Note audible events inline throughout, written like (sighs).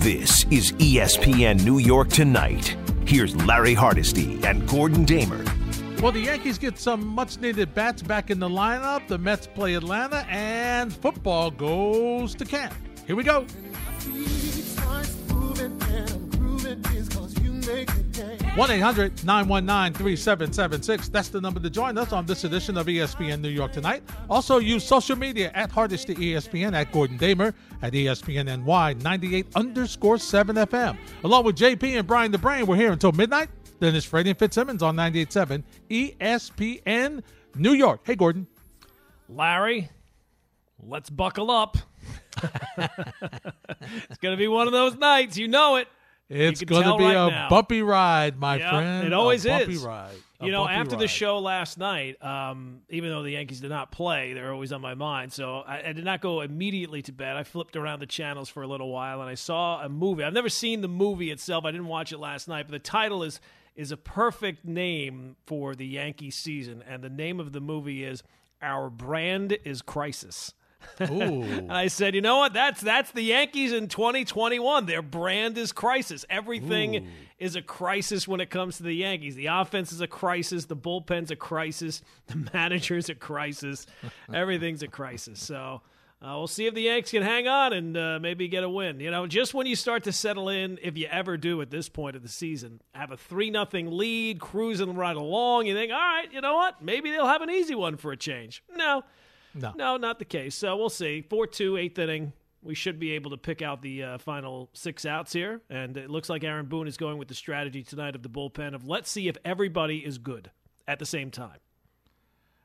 This is ESPN New York Tonight. Here's Larry Hardesty and Gordon Damer. Well, the Yankees get some much needed bats back in the lineup. The Mets play Atlanta, and football goes to camp. Here we go. 1 800 919 3776. That's the number to join us on this edition of ESPN New York Tonight. Also, use social media at Hardesty ESPN, at Gordon Damer, at ESPN NY 98 underscore 7 FM. Along with JP and Brian the Brain, we're here until midnight. Then it's Freddie and Fitzsimmons on 98.7 ESPN New York. Hey, Gordon. Larry, let's buckle up. (laughs) it's going to be one of those nights. You know it. It's going to be right a now. bumpy ride, my Yeah, friend. it always a bumpy is. ride. A You know, after the show last night, um, even though the Yankees did not play, they're always on my mind. So I, I did not go immediately to bed. I flipped around the channels for a little while, and I saw a movie. I've never seen the movie itself. I didn't watch it last night, but the title is is a perfect name for the Yankee season, and the name of the movie is "Our Brand Is Crisis." Ooh. And I said, you know what? That's that's the Yankees in 2021. Their brand is crisis. Everything is a crisis when it comes to the Yankees. The offense is a crisis. The bullpen's a crisis. The (laughs) manager's a crisis. Everything's a crisis. So uh, we'll see if the Yanks can hang on and uh, maybe get a win. You know, just when you start to settle in, if you ever do at this point of the season, have a three nothing lead, cruising right along. You think, all right, you know what? Maybe they'll have an easy one for a change. No. No. No, not the case. So we'll see. 4 2, eighth inning. We should be able to pick out the uh, final six outs here. And it looks like Aaron Boone is going with the strategy tonight of the bullpen of let's see if everybody is good at the same time.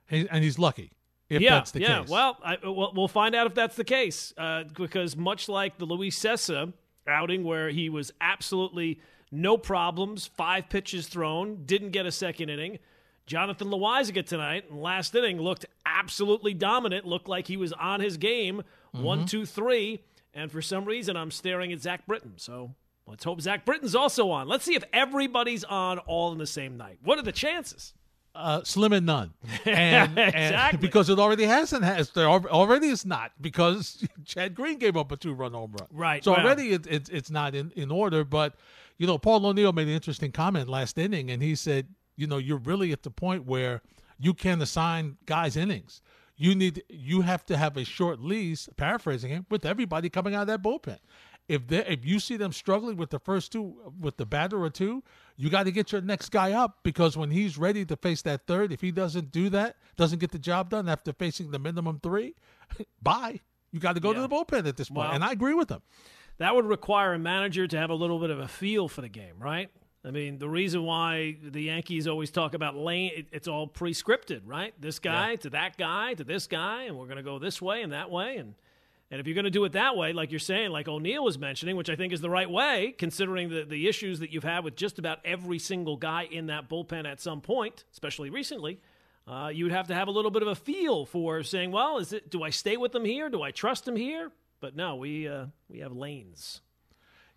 He- and he's lucky if yeah, that's the case. yeah. case. Well, I, we'll we'll find out if that's the case uh, because much like the Luis Cessa outing where he was absolutely no problems, five pitches thrown, didn't get a second inning. Jonathan Loaisiga tonight, in last inning, looked absolutely dominant, looked like he was on his game, one, two, three. And for some reason, I'm staring at Zach Britton. So let's hope Zach Britton's also on. Let's see if everybody's on all in the same night. What are the chances? uh, slim and none, (laughs) and, and- Exactly. because it already hasn't has there already it's not because (laughs) Chad Green gave up a two run home run. Right, So well- already it, it, it's not in, in order. But you know, Paul O'Neill made an interesting comment last inning, and he said, you know, you're really at the point where you can't assign guys innings. You need you have to have a short lease, paraphrasing him, with everybody coming out of that bullpen. If they if you see them struggling with the first two with the batter or two, you got to get your next guy up because when he's ready to face that third, if he doesn't do that, doesn't get the job done after facing the minimum three, (laughs) bye. You got to go to the bullpen at this point, Well- and I agree with him. that would require a manager to have a little bit of a feel for the game, right? I mean, the reason why the Yankees always talk about lane, it, it's all pre-scripted, right? This guy to that guy to this guy, and we're going to go this way and that way, and and if you're going to do it that way, like you're saying, like O'Neill was mentioning, which I think is the right way, considering the the issues that you've had with just about every single guy in that bullpen at some point, especially recently. Uh, you'd have to have a little bit of a feel for saying, well, is it? Do I stay with them here? Do I trust them here? But no, we uh, we have lanes.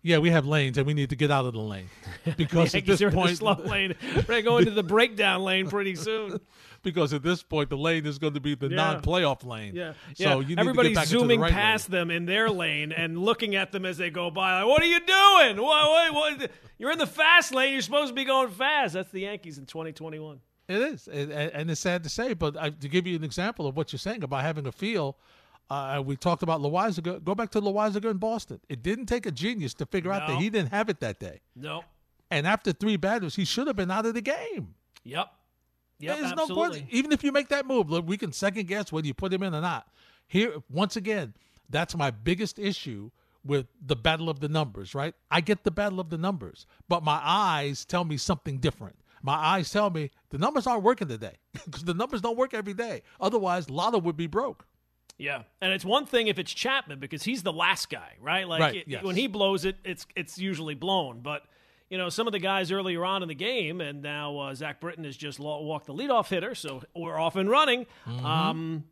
Yeah, we have lanes, and we need to get out of the lane (laughs) because at this are in the point, slow (laughs) lane. We're gonna go into the breakdown lane pretty soon. (laughs) because at this point, the lane is going to be the Yeah. non-playoff lane. Yeah, So yeah. you need Everybody's to get back zooming the right past lane. them in their lane and looking at them as they go by. Like, what are you doing? What, what, what? You're in the fast lane. You're supposed to be going fast. That's the Yankees in 2021. It is, and, and it's sad to say, but I, to give you an example of what you're saying about having a feel, uh, we talked about Loaisiga. Go back to Loaisiga in Boston. It didn't take a genius to figure out that he didn't have it that day. No. And after three batters, he should have been out of the game. Yep. Yep. There's absolutely. no point. Even if you make that move, look, we can second guess whether you put him in or not. Here, once again, that's my biggest issue with the battle of the numbers, right? I get the battle of the numbers, but my eyes tell me something different. My eyes tell me the numbers aren't working today (laughs) because the numbers don't work every day. Otherwise, Lotto would be broke. Yeah, and it's one thing if it's Chapman because he's the last guy, right? Like Right, it- yes. when he blows it, it's it's usually blown. But you know, some of the guys earlier on in the game, and now uh, Zach Britton has just walked the leadoff hitter, so we're off and running. Mm-hmm. Um,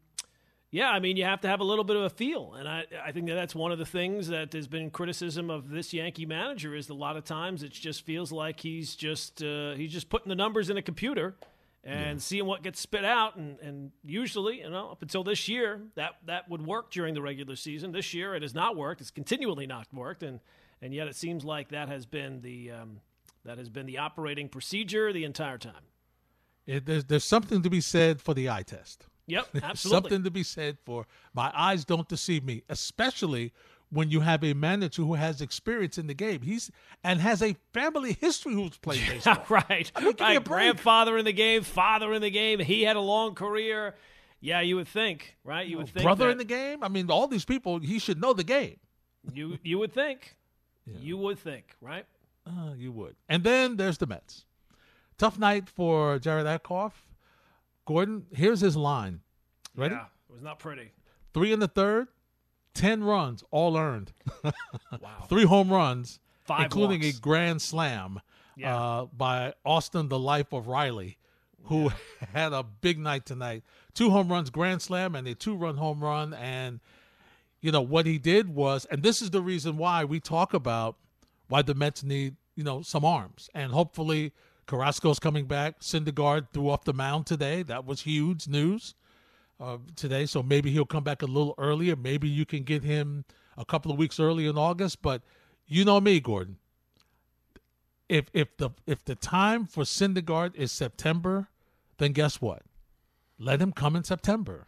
yeah, I mean, you have to have a little bit of a feel, and I I think that that's one of the things that has been criticism of this Yankee manager is a lot of times it just feels like he's just uh, he's just putting the numbers in a computer and seeing what gets spit out and, and usually you know up until this year that that would work during the regular season this year it has not worked it's continually not worked and and yet it seems like that has been the um, that has been the operating procedure the entire time. It, there's, there's something to be said for the eye test. Yep, (laughs) absolutely. something to be said for my eyes don't deceive me, especially when you have a manager who has experience in the game. He's and has a family history who's played baseball. (laughs) right, I mean, give me right. a break. Grandfather in the game, father in the game. He had a long career. Yeah, you would think, right? You would think Brother that- in the game. I mean, all these people. He should know the game. You you would think, you would think, right? Uh, you would. And then there's the Mets. Tough night for Jared Eickhoff. Gordon, here's his line. Ready? Yeah, it was not pretty. Three in the third, ten runs, all earned. (laughs) Wow. Three home runs, Five including walks. a grand slam Yeah. uh, by Austin, the life of Riley, who (laughs) had a big night tonight. Two home runs, grand slam, and a two-run home run. And you know what he did was, and this is the reason why we talk about why the Mets need you know some arms, and hopefully Carrasco's coming back. Syndergaard threw off the mound today. That was huge news uh, today. So maybe he'll come back a little earlier. Maybe you can get him a couple of weeks early in August. But you know me, Gordon. If if the if the time for Syndergaard is September, then guess what? Let him come in September.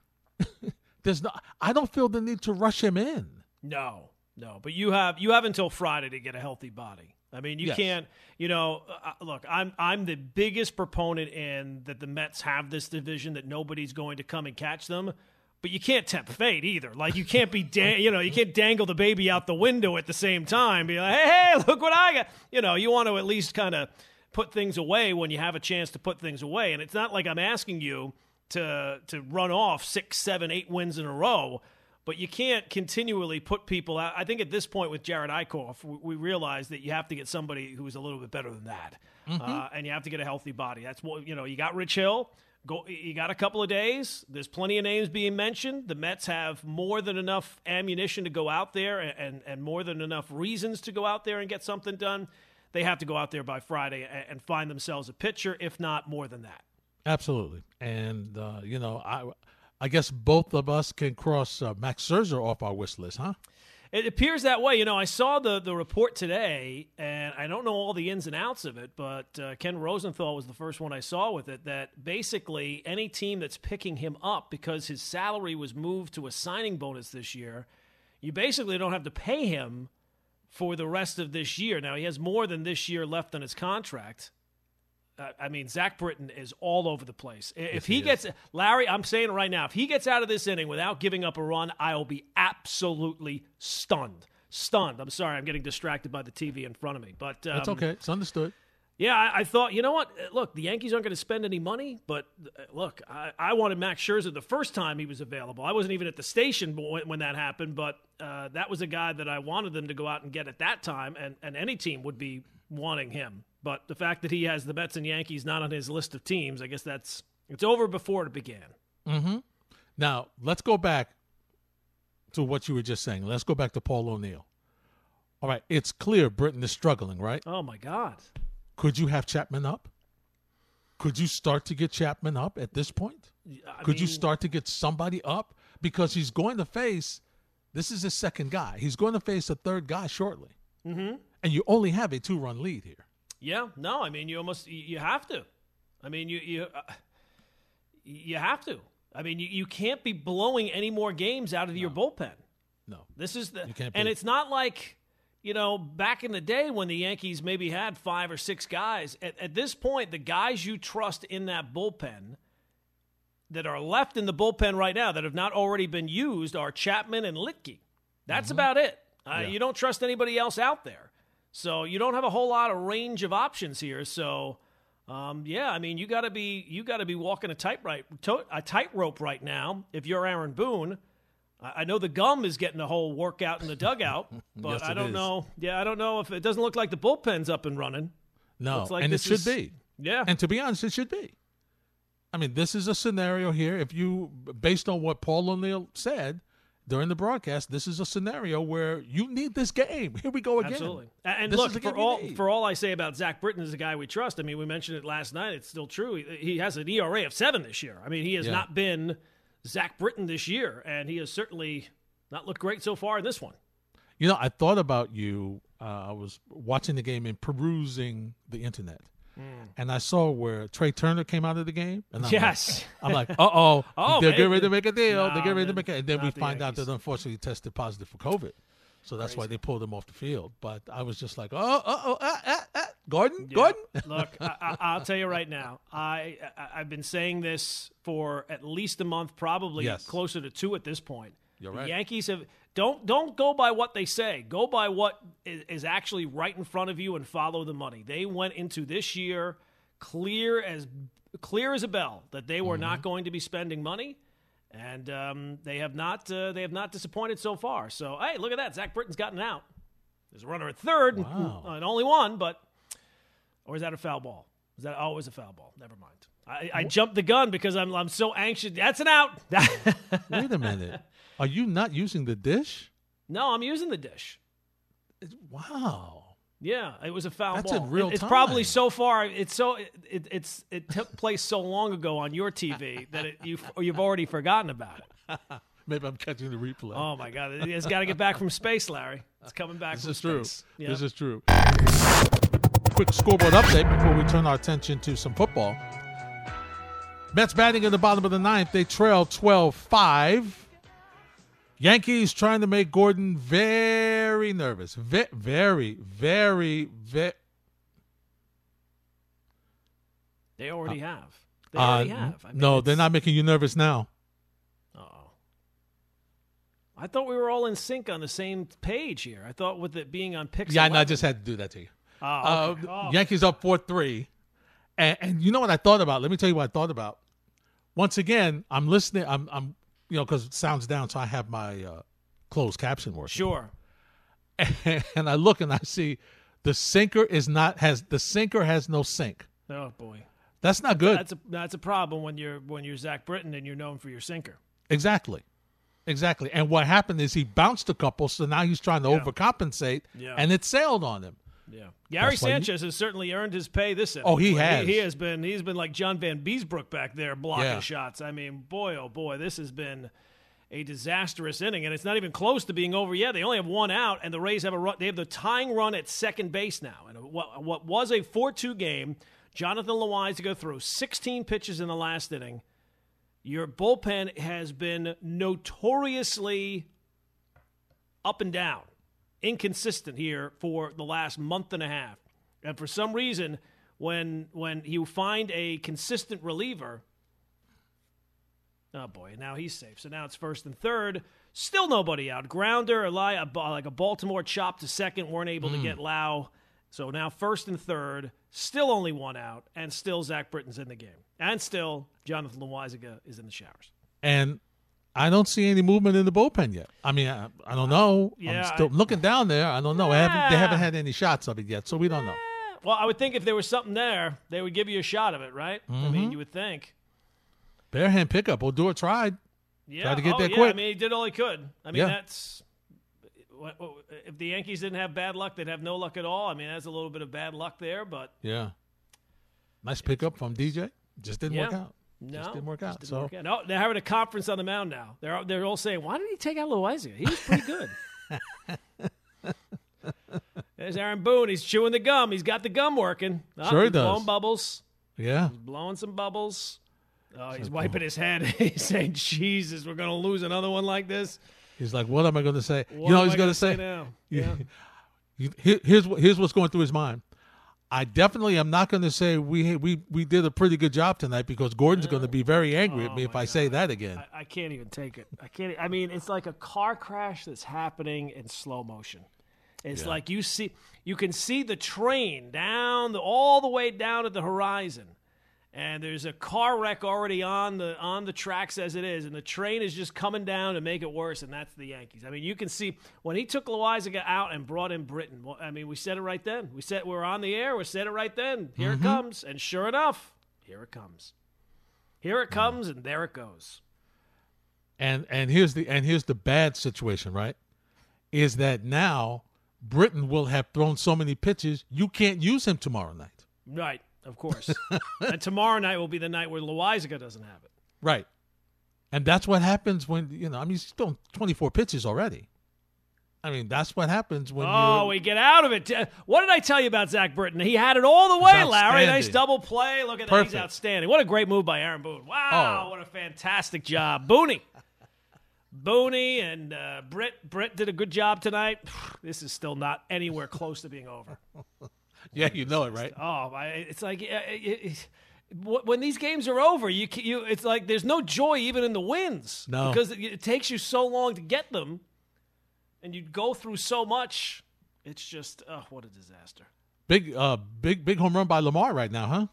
(laughs) There's no. I don't feel the need to rush him in. No, no. But you have you have until Friday to get a healthy body. I mean, you Yes. can't. You know, uh, look, I'm I'm the biggest proponent in that the Mets have this division that nobody's going to come and catch them. But you can't tempt fate either. Like you can't be, da- you know, you can't dangle the baby out the window at the same time. Be like, hey, hey, look what I got. You know, you want to at least kind of put things away when you have a chance to put things away. And it's not like I'm asking you to to run off six, seven, eight wins in a row but you can't continually put people out. I think at this point with Jared Eickhoff, we, we realize that you have to get somebody who's a little bit better than that, uh, and you have to get a healthy body. That's what you know. You got Rich Hill. Go. You got a couple of days. There's plenty of names being mentioned. The Mets have more than enough ammunition to go out there, and and, and more than enough reasons to go out there and get something done. They have to go out there by Friday and, and find themselves a pitcher, if not more than that. Absolutely. And uh, you know, I I guess both of us can cross uh, Max Scherzer off our wish list, huh? It appears that way. You know, I saw the, the report today, and I don't know all the ins and outs of it, but uh, Ken Rosenthal was the first one I saw with it. That basically any team that's picking him up because his salary was moved to a signing bonus this year, you basically don't have to pay him for the rest of this year. Now, he has more than this year left on his contract. I mean, Zach Britton is all over the place. If he, he gets Larry, I'm saying it right now. If he gets out of this inning without giving up a run, I'll be absolutely stunned. Stunned. I'm sorry, I'm getting distracted by the TV in front of me. But um, That's okay. It's understood. yeah, I, I thought, you know what? Look, the Yankees aren't going to spend any money, but uh, look, I, I wanted Max Scherzer the first time he was available. I wasn't even at the station when, when that happened, but uh, that was a guy that I wanted them to go out and get at that time, and, and any team would be wanting him. But the fact that he has the Mets and Yankees not on his list of teams, I guess that's it's over before it began. Mm-hmm. Now let's go back to what you were just saying. Let's go back to Paul O'Neill. All right, it's clear Britton is struggling, right? Oh my God! Could you have Chapman up? Could you start to get Chapman up at this point? I Could you start to get somebody up because he's going to face this is his second guy. He's going to face a third guy shortly, mm-hmm. And you only have a two-run lead here. Yeah, no, I mean you almost you have to. I mean you you uh, you have to. I mean you, you can't be blowing any more games out of your bullpen. No, This is the and it's not like you know back in the day when the Yankees maybe had five or six guys. At, at this point, the guys you trust in that bullpen that are left in the bullpen right now that have not already been used are Chapman and Litke. That's about it. Uh, Mm-hmm. Yeah. You don't trust anybody else out there, so you don't have a whole lot of range of options here. So. Um, yeah, I mean, you got to be you got to be walking a tight right to, a tightrope right now. If you're Aaron Boone, I, I know the gum is getting a whole workout in the dugout, (laughs) but Yes, I don't is. know. Yeah, I don't know if it doesn't look like the bullpen's up and running. no, like and it should is- be. Yeah, And to be honest, it should be. I mean, this is a scenario here. If you, based on what Paul O'Neill said during the broadcast, this is a scenario where you need this game. Here we go again. absolutely. And This look, for all for all I say about Zach Britton is a guy we trust. I mean, we mentioned it last night. It's still true. He, he has an ERA of seven this year. I mean, he has Yeah. not been Zach Britton this year, and he has certainly not looked great so far in this one. You know, I thought about you uh, I was watching the game and perusing the internet, Hmm. and I saw where Trea Turner came out of the game. And I'm Yes. like, I'm like, uh (laughs) oh, Oh, they're man. getting ready to make a deal. Nah, they're getting ready to make it, and then we the find out that unfortunately he tested positive for COVID. So that's why they pulled him off the field. But I was just like, oh, uh oh, uh, uh, uh, Gordon, Yeah. Gordon. (laughs) Look, I, I, I'll tell you right now. I, I I've been saying this for at least a month, probably Yes. closer to two at this point. You're The. Yankees have don't don't go by what they say. Go by what is, actually right in front of you and follow the money. They went into this year clear as clear as a bell that they were Mm-hmm. not going to be spending money. And um, they have not. Uh, they have not disappointed so far. So, hey, look at that! Zach Britton's gotten out. There's a runner at third, and- Wow. and only one. But or is that a foul ball? Is that always a foul ball? Never mind. I, I jumped the gun because I'm I'm so anxious. That's an out. (laughs) Wait a minute. Are you not using the dish? no, I'm using the dish. Wow. Yeah, it was a foul That's ball. in real It- it's probably so far. It's so it, it, it's it took place so long ago on your TV that it, you you've already forgotten about it. (laughs) Maybe I'm catching the replay. Oh my God! It's got to get back from space, Larry. It's coming back. this is true. space. Yeah. This is true. Quick scoreboard update before we turn our attention to some football. Mets batting in the bottom of the ninth. They trail 12 5. Yankees trying to make Gordon very nervous. Ve- very, very, very. They already have. They Uh, already have. I mean, no, they're not making you nervous now. Uh-oh. I thought we were all in sync on the same page here. I thought with it being on Pixel. Yeah, I know, I just had to do that to you. Oh, Uh. Oh. Yankees up 4 3. And, and you know what I thought about? Let me tell you what I thought about. Once again, I'm listening. I'm, I'm you know, because it sounds down, so I have my uh, closed caption working. Sure. (laughs) And I look and I see the sinker is not, has, the sinker has no sink. Oh boy, That's not good. that's a that's a problem when you're when you're Zach Britton and you're known for your sinker. exactly. Exactly. And what happened is he bounced a couple, so now he's trying to Yeah. overcompensate, Yeah. and it sailed on him. Yeah, Gary That's you- Sanchez has certainly earned his pay this inning. Oh, he has. He, has been. He's been like John Vanbiesbrouck back there blocking Yeah. shots. I mean, boy, oh boy, this has been a disastrous inning, and it's not even close to being over yet. They only have one out, and the Rays have a run. They have the tying run at second base now, and what what was a four-two game. Jonathan Loaisiga threw 16 pitches in the last inning. Your bullpen has been notoriously up and down, inconsistent here for the last month and a half. And for some reason, when when you find a consistent reliever, oh boy, now he's safe. So now it's first and third. Still nobody out. Grounder, Eli, a, like a Baltimore chop to second, weren't able to hmm. get Lowe. So now first and third, still only one out, and still Zach Britton's in the game, and still Jonathan Loaisiga is in the showers. And I don't see any movement in the bullpen yet. I mean, I, I don't know. Yeah, I'm still I- looking down there. I don't know. I haven't, they haven't had any shots of it yet, so we don't know. Well, I would think if there was something there, they would give you a shot of it, right? I Mm-hmm. mean, you would think. Bare hand pickup. Odor tried. Yeah. Tried to get oh, there yeah. quick. I mean, he did all he could. I mean, Yeah. that's. If the Yankees didn't have bad luck, they'd have no luck at all. I mean, that's a little bit of bad luck there, but Yeah. Nice pickup from DJ. Just didn't work out. No, Just didn't work out. didn't so work out. No, they're having a conference on the mound now. They're they're all saying, "Why did he take out Loaisiga? He was pretty good." (laughs) There's Aaron Boone. He's chewing the gum. He's got the gum working. Oh, Sure he he's Blowing bubbles. yeah. He's blowing some bubbles. Oh, he's wiping his head. (laughs) he's saying, "Jesus, we're going to lose another one like this." He's like, what am I going to say? What you know, he's going to say. now? Yeah. you- here- here's what here's what's going through his mind. I definitely am not going to say we we we did a pretty good job tonight because Gordon's going to be very angry at me oh if I say that again. I, I can't even take it. I can't. I mean, it's like a car crash that's happening in slow motion. It's like you see, you can see the train down the all the way down at the horizon, and there's a car wreck already on the on the tracks as it is, and the train is just coming down to make it worse, and that's the Yankees. I mean, you can see when he took Loaisiga out and brought in Britton. Well, I mean, we said it right then. We said we are on the air. We said it right then. Here it mm-hmm. comes, and sure enough, here it comes. Here it comes, and there it goes. And and here's the and here's the bad situation, right? Is that now Britton will have thrown so many pitches you can't use him tomorrow night. Right, of course. (laughs) and tomorrow night will be the night where Loaisiga doesn't have it. Right. And that's what happens when you know, I mean he's thrown twenty four pitches already. I mean, that's what happens when oh, we get out of it. What did I tell you about Zach Britton? He had it all the way, Larry. Nice double play. Look at that. He's outstanding. What a great move by Aaron Boone. Wow, oh. what a fantastic job. Booney. Booney and uh, Britt. Britt did a good job tonight. (sighs) This is still not anywhere close to being over. (laughs) yeah, you know it, right? Oh, it's like it, it, when these games are over, you you it's like there's no joy even in the wins. No, because it takes you so long to get them, and you go through so much. It's just oh, what a disaster. Big, uh, big, big home run by Lamar right now, huh?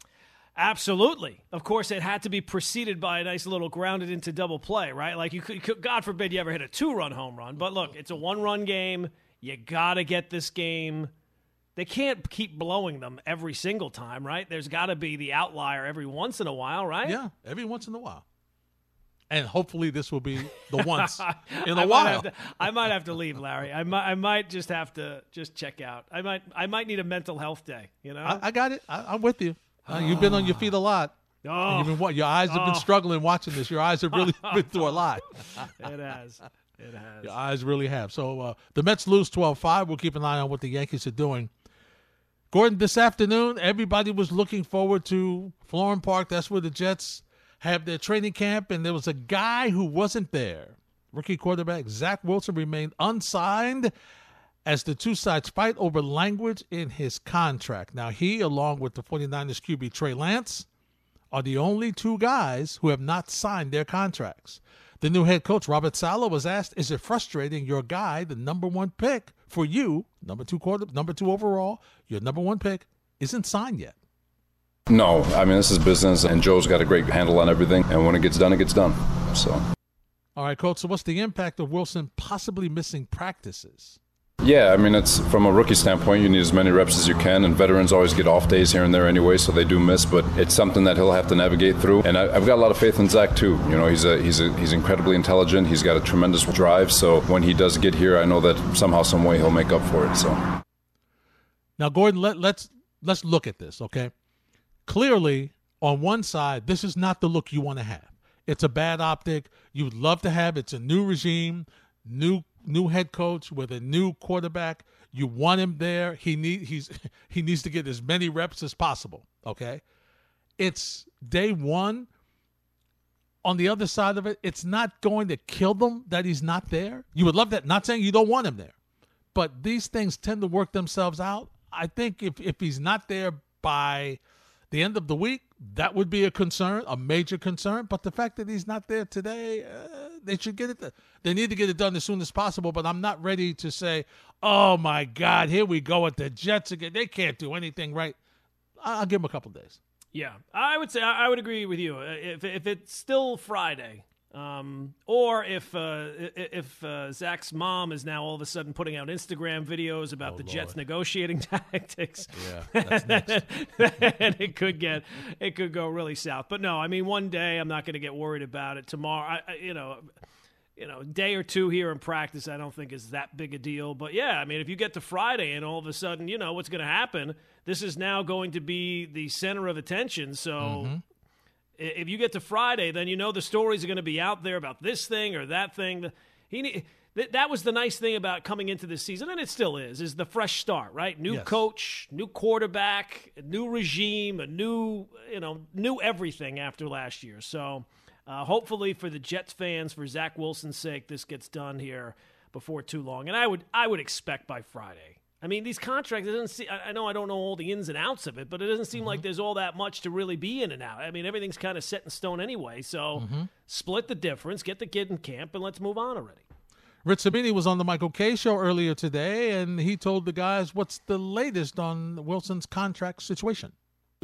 Absolutely. Of course, it had to be preceded by a nice little grounded into double play, right? Like you could, God forbid you ever hit a two run home run. But look, it's a one run game. You got to get this game. They can't keep blowing them every single time, right? There's got to be the outlier every once in a while, right? Yeah, every once in a while. And hopefully this will be the (laughs) once in a I while. Might to, I might have to leave, Larry. I might, I might just have to just check out. I might, I might need a mental health day. You know, I, I got it. I, I'm with you. Uh, you've been on your feet a lot. Oh, you've been, your eyes have been oh. struggling watching this. Your eyes have really (laughs) been through a lot. it has. It has. Your eyes really have. So uh, the Mets lose 12 5. We'll keep an eye on what the Yankees are doing. Gordon, this afternoon, everybody was looking forward to Florham Park. That's where the Jets have their training camp, and there was a guy who wasn't there. Rookie quarterback Zach Wilson remained unsigned as the two sides fight over language in his contract. Now, he, along with the 49ers QB Trey Lance, are the only two guys who have not signed their contracts. The new head coach, Robert Saleh, was asked, Is it frustrating your guy, the number one pick for you, number two quarter, number two overall, your number one pick, isn't signed yet? No, I mean, this is business, and Joe's got a great handle on everything, and when it gets done, it gets done. So. All right, coach. So, what's the impact of Wilson possibly missing practices? Yeah, I mean, it's from a rookie standpoint, you need as many reps as you can, and veterans always get off days here and there anyway, so they do miss. But it's something that he'll have to navigate through. And I, have got a lot of faith in Zach too. You know, he's a, he's a, he's incredibly intelligent. He's got a tremendous drive. So when he does get here, I know that somehow, some way, he'll make up for it. So now, Gordon, let, let's let's look at this. Okay, clearly, on one side, this is not the look you want to have. It's a bad optic. You'd love to have. It's a new regime, new new head coach with a new quarterback. You want him there. He need he's (laughs) he needs to get as many reps as possible. Okay, it's day one. On the other side of it, it's not going to kill them that he's not there. You would love that. Not saying you don't want him there, but these things tend to work themselves out. I think if if he's not there by the end of the week, that would be a concern, a major concern. But the fact that he's not there today, uh, they should get it. They need to get it done as soon as possible. But I'm not ready to say, "Oh my God, here we go with the Jets again. They can't do anything right." I'll give them a couple days. Yeah, I would say I would agree with you. If if it's still Friday, um, or if uh, if uh, Zach's mom is now all of a sudden putting out Instagram videos about oh, the Lord. Jets negotiating (laughs) tactics, yeah, (laughs) and it could get it could go really south. But no, I mean, one day I'm not going to get worried about it. Tomorrow, I, you know, you know, day or two here in practice, I don't think is that big a deal. But yeah, I mean, if you get to Friday and all of a sudden, you know, what's going to happen? This is now going to be the center of attention. So. Mm-hmm if you get to Friday, then you know the stories are going to be out there about this thing or that thing. He that was the nice thing about coming into this season, and it still is, is the fresh start, right? New yes. coach, new quarterback, new regime, a new, you know, new everything after last year. So uh, hopefully for the Jets fans, for Zach Wilson's sake, this gets done here before too long. And I would, I would expect by Friday. I mean, these contracts, it doesn't see, I know I don't know all the ins and outs of it, but it doesn't seem mm-hmm. like there's all that much to really be in and out. I mean, everything's kind of set in stone anyway. So mm-hmm. split the difference, get the kid in camp, and let's move on already. Rich Cimini was on the Michael Kay show earlier today, and he told the guys what's the latest on Wilson's contract situation.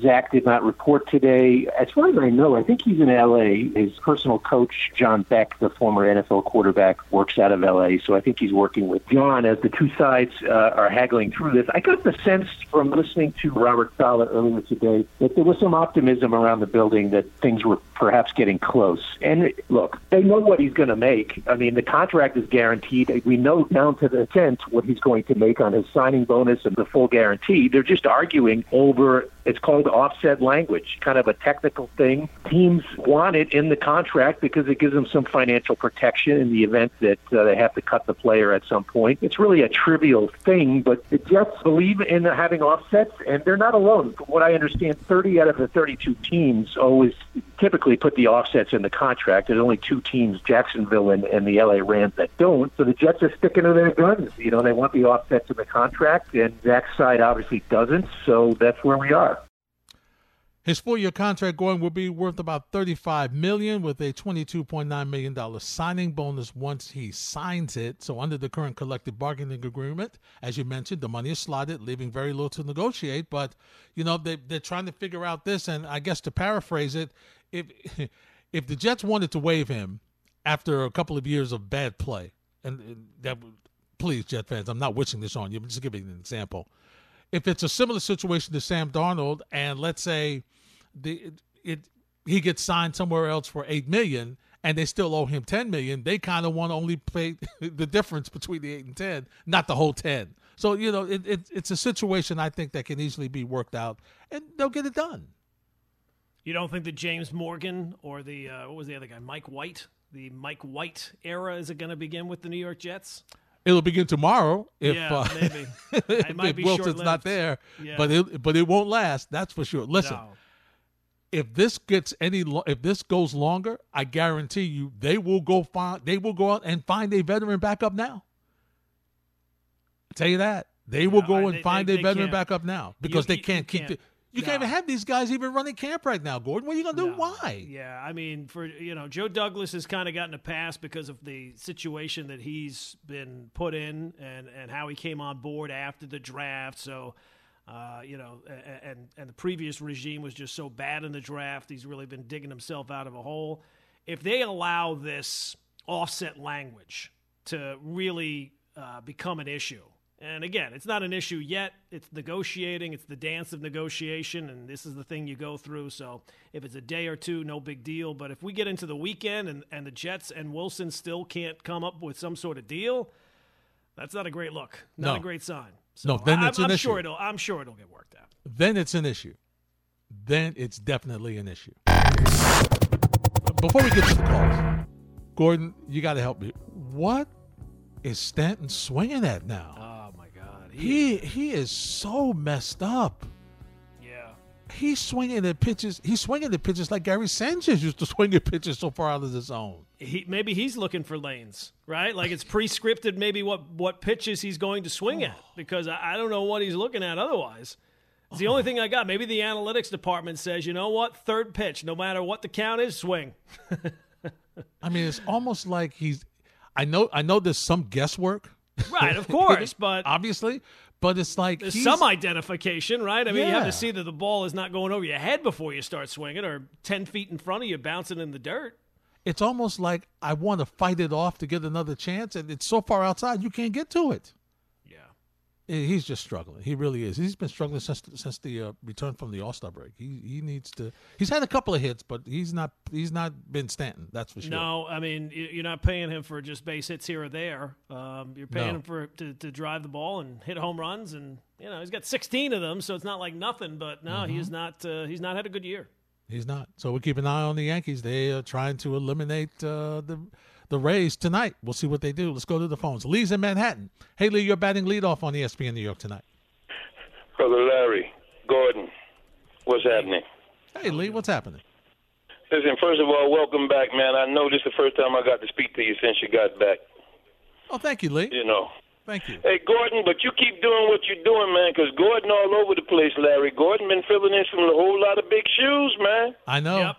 Zach did not report today. As far as I know, I think he's in L.A. His personal coach, John Beck, the former NFL quarterback, works out of L.A., so I think he's working with John as the two sides uh, are haggling through this. I got the sense from listening to Robert Saleh earlier today that there was some optimism around the building that things were perhaps getting close. And look, they know what he's going to make. I mean, the contract is guaranteed. We know down to the cent what he's going to make on his signing bonus and the full guarantee. They're just arguing over It's called offset language, kind of a technical thing. Teams want it in the contract because it gives them some financial protection in the event that uh, they have to cut the player at some point. It's really a trivial thing, but the Jets believe in having offsets, and they're not alone. From what I understand, 30 out of the 32 teams always typically put the offsets in the contract. There's only two teams, Jacksonville and, and the LA Rams, that don't. So the Jets are sticking to their guns. You know, they want the offsets in the contract, and Zach's side obviously doesn't. So that's where we are. His four-year contract going will be worth about 35 million with a twenty-two point nine million dollar signing bonus once he signs it. So, under the current collective bargaining agreement, as you mentioned, the money is slotted, leaving very little to negotiate. But you know they they're trying to figure out this, and I guess to paraphrase it, if (laughs) if the Jets wanted to waive him after a couple of years of bad play, and, and that please, Jet fans, I'm not wishing this on you, but just giving an example. If it's a similar situation to Sam Darnold, and let's say the it, it he gets signed somewhere else for eight million and they still owe him 10 million they kind of want to only pay (laughs) the difference between the 8 and 10 not the whole 10 so you know it, it, it's a situation i think that can easily be worked out and they'll get it done you don't think that james morgan or the uh, what was the other guy mike white the mike white era is it going to begin with the new york jets It'll begin tomorrow if yeah, uh, maybe. (laughs) If be Wilson's not there, Yeah. but it but it won't last. That's for sure. Listen, No. if this gets any lo- if this goes longer, I guarantee you they will go find they will go out and find a veteran backup now. I tell you that they will go and they- find they- a they veteran backup now because they can't you keep can't. the. You can't even have these guys even running camp right now, Gordon. What are you gonna do? No. Why? Yeah, I mean, for you know, Joe Douglas has kind of gotten a pass because of the situation that he's been put in and and how he came on board after the draft. So, uh, you know, and and the previous regime was just so bad in the draft. He's really been digging himself out of a hole. If they allow this offset language to really uh, become an issue. And again, it's not an issue yet. It's negotiating. It's the dance of negotiation, and this is the thing you go through. So if it's a day or two, no big deal. But if we get into the weekend and, and the Jets and Wilson still can't come up with some sort of deal, that's not a great look. Not No. a great sign. So No, then I, it's I'm, an I'm issue. sure it'll. I'm sure it'll get worked out. then it's an issue. Then it's definitely an issue. Before we get to the calls, Gordon, you got to help me. What is Stanton swinging at now? Oh my God. He, He is so messed up. yeah. He's swinging at pitches. He's swinging at pitches like Gary Sanchez used to (laughs) swing at pitches so far out of the zone. He, maybe he's looking for lanes, right? Like it's pre-scripted. Maybe what what pitches he's going to swing at oh. because I, I don't know what he's looking at otherwise. It's the only thing I got. Maybe the analytics department says, you know what, third pitch, no matter what the count is, swing. (laughs) I mean, it's almost like he's. I know. I know. There's some guesswork. Right, of course, (laughs) but obviously, but it's like there's some identification, right? I mean, you have to see that the ball is not going over your head before you start swinging, or ten feet in front of you, bouncing in the dirt. it's almost like I want to fight it off to get another chance, and it's so far outside you can't get to it. He's just struggling. He really is. He's been struggling since since the uh, return from the All Star break. He he needs to. He's had a couple of hits, but he's not he's not been Stanton. That's for sure. No, I mean you- you're not paying him for just base hits here or there. Um, you're paying No. him for to, to drive the ball and hit home runs, and you know he's got 16 of them, so it's not like nothing. But no, Mm-hmm. he's not. Uh, he's not had a good year. He's not. So we keep an eye on the Yankees. They are trying to eliminate uh, the the Rays tonight. We'll see what they do. Let's go to the phones. Lee's in Manhattan. Hey Lee, you're batting leadoff on ESPN New York tonight. Brother Larry, Gordon, what's happening? Hey Lee, what's happening? Listen, first of all, welcome back, man. I know this is the first time I got to speak to you since you got back. Oh, thank you, Lee. You know. Thank you. Hey, Gordon, but you keep doing what you're doing, man, because Gordon all over the place, Larry. Gordon been filling in some a whole lot of big shoes, man. I know. Yep.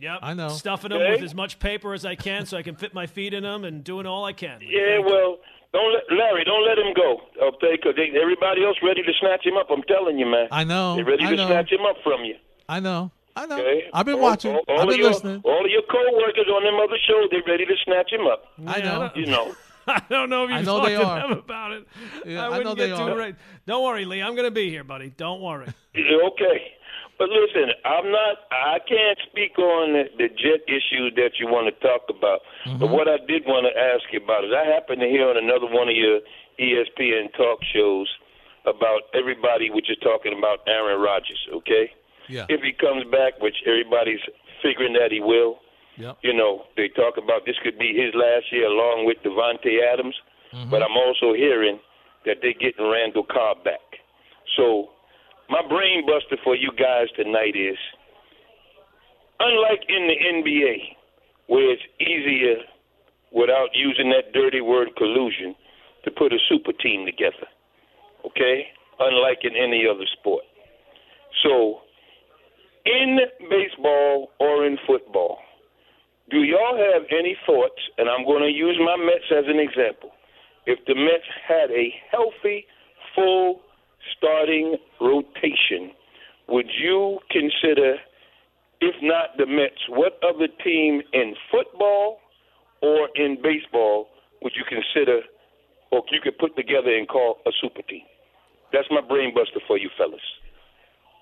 Yep. I know. Stuffing them Okay. with as much paper as I can, so I can fit my feet in them, and doing all I can. Yeah, Thank well, don't let Larry, don't let him go, okay? 'Cause they, everybody else ready to snatch him up. I'm telling you, man. I know. They're ready I to know. snatch him up from you. I know. I know. Okay? I've been All- watching. All, all I've been your, listening. All of your co-workers on them other shows, they're ready to snatch him up. I know. You know. (laughs) I don't know if you I know talked to them about it. Yeah, I I wouldn't know get they too are. right. Don't worry, Lee. I'm going to be here, buddy. Don't worry. (laughs) Okay. But listen, I'm not. I can't speak on the, the jet issue that you want to talk about. But mm-hmm. what I did want to ask you about is I happened to hear on another one of your ESPN talk shows about everybody, which is talking about Aaron Rodgers. Okay, Yeah. if he comes back, which everybody's figuring that he will. Yep. You know, they talk about this could be his last year along with Davante Adams, mm-hmm. but I'm also hearing that they're getting Randall Cobb back. So, my brain buster for you guys tonight is unlike in the NBA, where it's easier without using that dirty word collusion to put a super team together. Okay? Unlike in any other sport. So, in baseball or in football, do y'all have any thoughts? And I'm going to use my Mets as an example. If the Mets had a healthy, full starting rotation, would you consider, if not the Mets, what other team in football or in baseball would you consider or you could put together and call a super team? That's my brain buster for you fellas.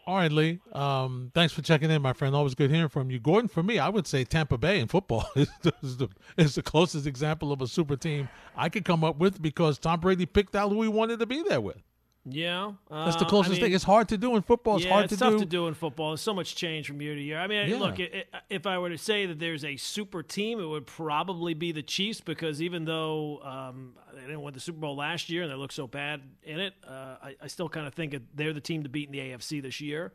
All right, Lee. Um, thanks for checking in, my friend. Always good hearing from you. Gordon, for me, I would say Tampa Bay in football (laughs) is the, is the, is the closest example of a super team I could come up with because Tom Brady picked out who he wanted to be there with. Yeah, That's the uh, closest I mean, thing. It's hard to do in football. It's yeah, hard it's to tough do. to do in football. There's so much change from year to year. I mean, Yeah. look, it, it, if I were to say that there's a super team, it would probably be the Chiefs because even though um, they didn't win the Super Bowl last year and they look so bad in it, uh, I, I still kind of think they're the team to beat in the AFC this year.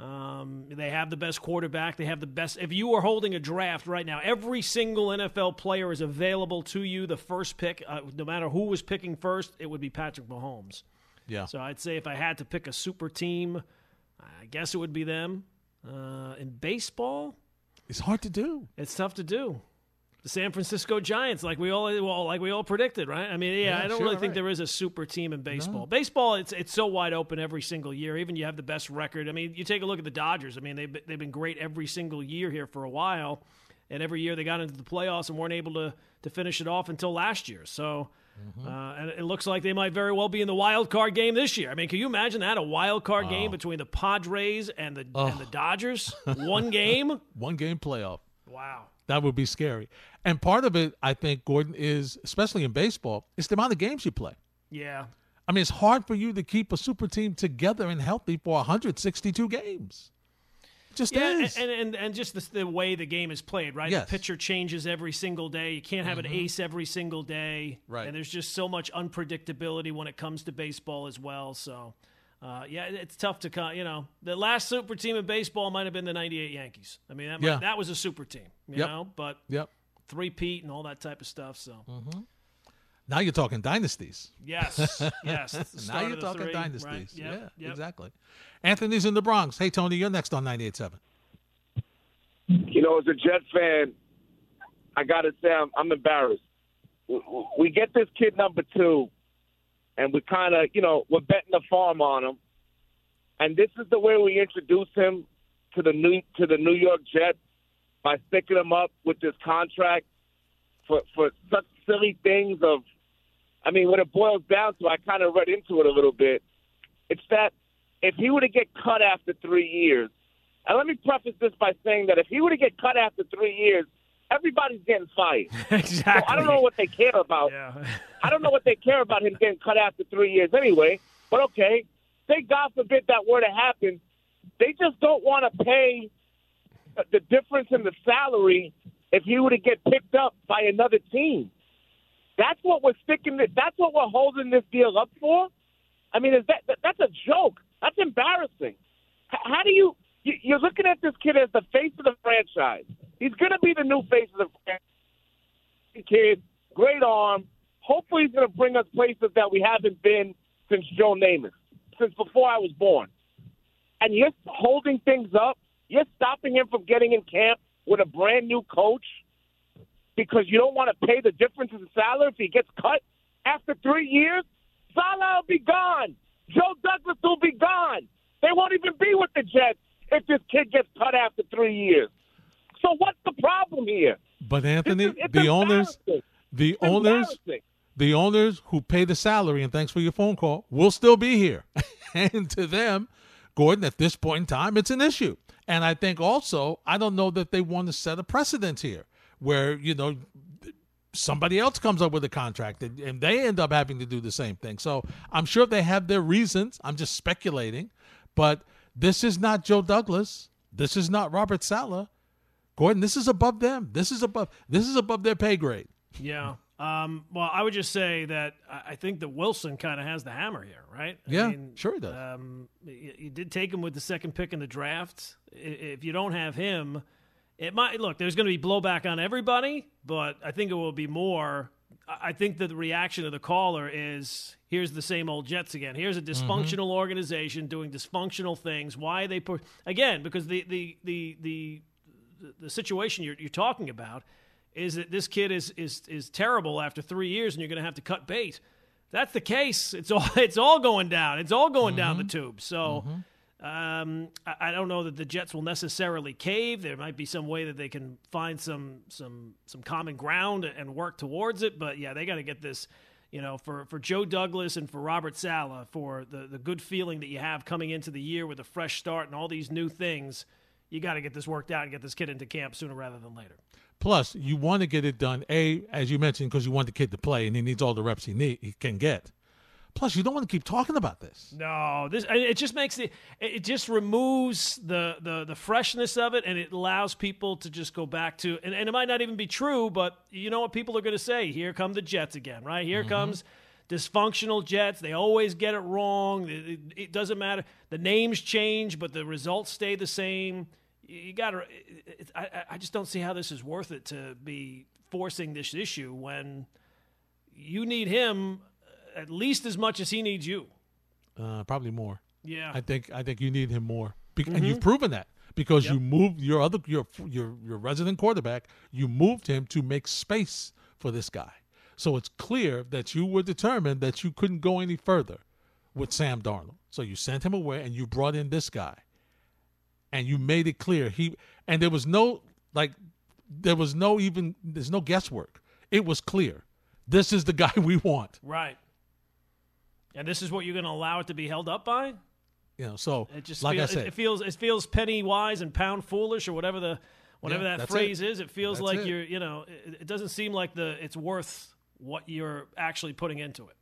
Um, they have the best quarterback. They have the best. If you are holding a draft right now, every single NFL player is available to you. The first pick, uh, no matter who was picking first, it would be Patrick Mahomes. Yeah. So I'd say if I had to pick a super team, I guess it would be them. Uh, in baseball, It's hard to do. it's tough to do. The San Francisco Giants, like we all well, like we all predicted, right? I mean, yeah, Yeah, I don't sure, really think there is a super team in baseball. Baseball, it's it's so wide open every single year. Even you have the best record. I mean, you take a look at the Dodgers. I mean, they've been- they've been great every single year here for a while, and every year they got into the playoffs and weren't able to to finish it off until last year. So. Mm-hmm. Uh, and it looks like they might very well be in the wild card game this year. I mean, can you imagine that a wild card game between the Padres and the and the Dodgers? (laughs) One game. One game playoff. Wow. That would be scary. And part of it, I think, Gordon, is especially in baseball, it's the amount of games you play. Yeah. I mean, it's hard for you to keep a super team together and healthy for 162 games. Just Yeah, is. and, and and just the, the way the game is played, right? Yes. Mm-hmm. The pitcher changes every single day. You can't have an ace every single day, Right. And there's just so much unpredictability when it comes to baseball as well. So, uh, yeah, it's tough to con- you know the last super team in baseball might have been the '98 Yankees. I mean, that might, Yeah. that was a super team, you Yep. know, but yep. three peat and all that type of stuff. So, Now you're talking dynasties. yes, yes. (laughs) now you're talking three, dynasties. right? Yep, yeah, yep. exactly. Anthony's in the Bronx. Hey, Tony, you're next on 98.7. you know, as a Jet fan, I got to say I'm, I'm embarrassed. We, we get this kid number two, and we kind of, you know, we're betting the farm on him, and this is the way we introduce him to the new to the New York Jets by sticking him up with this contract for for such silly things. Of, I mean, when it boils down to, I kind of read into it a little bit. It's that if he were to get cut after three years. And let me preface this by saying that if he were to get cut after three years, everybody's getting fired. exactly. (laughs) So I don't know what they care about. Yeah. (laughs) I don't know what they care about him getting cut after three years anyway. But okay, say God forbid that were to happen, they just don't want to pay the difference in the salary if he were to get picked up by another team. That's what we're sticking. That's what we're holding this deal up for. I mean, is that, that that's a joke? That's embarrassing. How do you, you? You're looking at this kid as the face of the franchise. He's going to be the new face of the franchise. Kid, great arm. Hopefully, he's going to bring us places that we haven't been since Joe Namath, since before I was born. And you're holding things up. You're stopping him from getting in camp with a brand new coach because you don't want to pay the difference in salary if he gets cut after three years. Saleh will be gone. Joe Douglas will be gone. They won't even be with the Jets if this kid gets cut after three years. So what's the problem here? But Anthony, It's- it's the owners, the owners, the owners who pay the salary, and thanks for your phone call, will still be here. (laughs) and to them, Gordon, at this point in time, it's an issue. And I think also, I don't know that they want to set a precedent here where, you know, somebody else comes up with a contract and, and they end up having to do the same thing. So I'm sure they have their reasons. I'm just speculating, but this is not Joe Douglas. This is not Robert Saleh. Gordon, this is above them. This is above this is above their pay grade. Yeah. Um, well, I would just say that I think that Wilson kind of has the hammer here, right? I yeah, mean, sure he does. Um, you, you, did take him with the second pick in the draft. If you don't have him, it might look. There's going to be blowback on everybody, but I think it will be more. I think that the reaction of the caller is here's the same old Jets again. Here's a mm-hmm. dysfunctional mm-hmm. organization doing dysfunctional things. Why are they put again? Because the the the the the situation you're, you're talking about is that this kid is is is terrible after three years, and you're going to have to cut bait. That's the case. It's all (laughs) it's all going down. It's all going mm-hmm. down the tube. So. Mm-hmm. Um, I, I, don't know that the Jets will necessarily cave. There might be some way that they can find some some some common ground and work towards it. But yeah, they got to get this. You know, for, for Joe Douglas and for Robert Saleh, for the, the good feeling that you have coming into the year with a fresh start and all these new things, you got to get this worked out and get this kid into camp sooner rather than later. Plus, you want to get it done, A, as you mentioned, because you want the kid to play and he needs all the reps he need he can get. Plus, you don't want to keep talking about this. No, this it just makes it it just removes the the the freshness of it, and it allows people to just go back to and, and it might not even be true, but you know what people are going to say? Here come the Jets again, right? Here mm-hmm. comes dysfunctional Jets. They always get it wrong. It, it, doesn't matter. The names change, but the results stay the same you got to. I, I just don't see how this is worth it to be forcing this issue when you need him at least as much as he needs you. Uh, probably more. Yeah, I think I think you need him more, Be- mm-hmm. and you've proven that because yep. you moved your other your your your resident quarterback. You moved him to make space for this guy. So it's clear that you were determined that you couldn't go any further with Sam Darnold. So you sent him away and you brought in this guy and you made it clear he and there was no like there was no even there's no guesswork. It was clear. This is the (laughs) guy we want. Right. And this is what you're going to allow it to be held up by? You know, so it just like feel, I said, it feels it feels penny wise and pound foolish or whatever the whatever yeah, that phrase it. is. It feels that's like you're you know it, it doesn't seem like the it's worth what you're actually putting into it.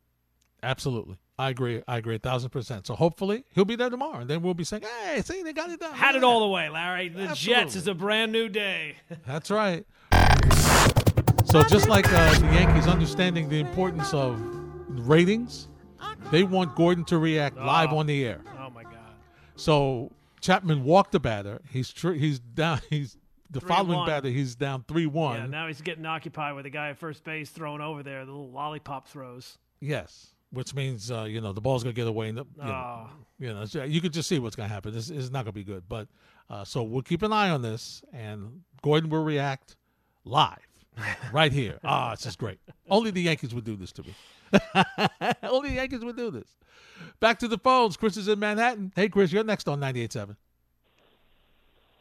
Absolutely. I agree. I agree a thousand percent. So hopefully he'll be there tomorrow, and then we'll be saying, "Hey, see, they got it done." Had it all the way, Larry. The Absolutely. Jets is a brand new day. That's right. So just like uh, the Yankees understanding the importance of ratings, they want Gordon to react oh. live on the air. Oh my God! So Chapman walked the batter. He's tr- he's down. He's the Three following one. batter. He's down three one. Yeah, now he's getting occupied with the guy at first base throwing over there, the little lollipop throws. Yes, which means uh, you know the ball's gonna get away. And the, you, Oh. know, you know, you could just see what's gonna happen. This is not gonna be good. But uh, so we'll keep an eye on this, and Gordon will react live (laughs) right here. Ah, it's just great. Only the Yankees would do this to me. (laughs) Only the Yankees would do this. Back to the phones. Chris is in Manhattan. Hey, Chris, you're next on 98.7.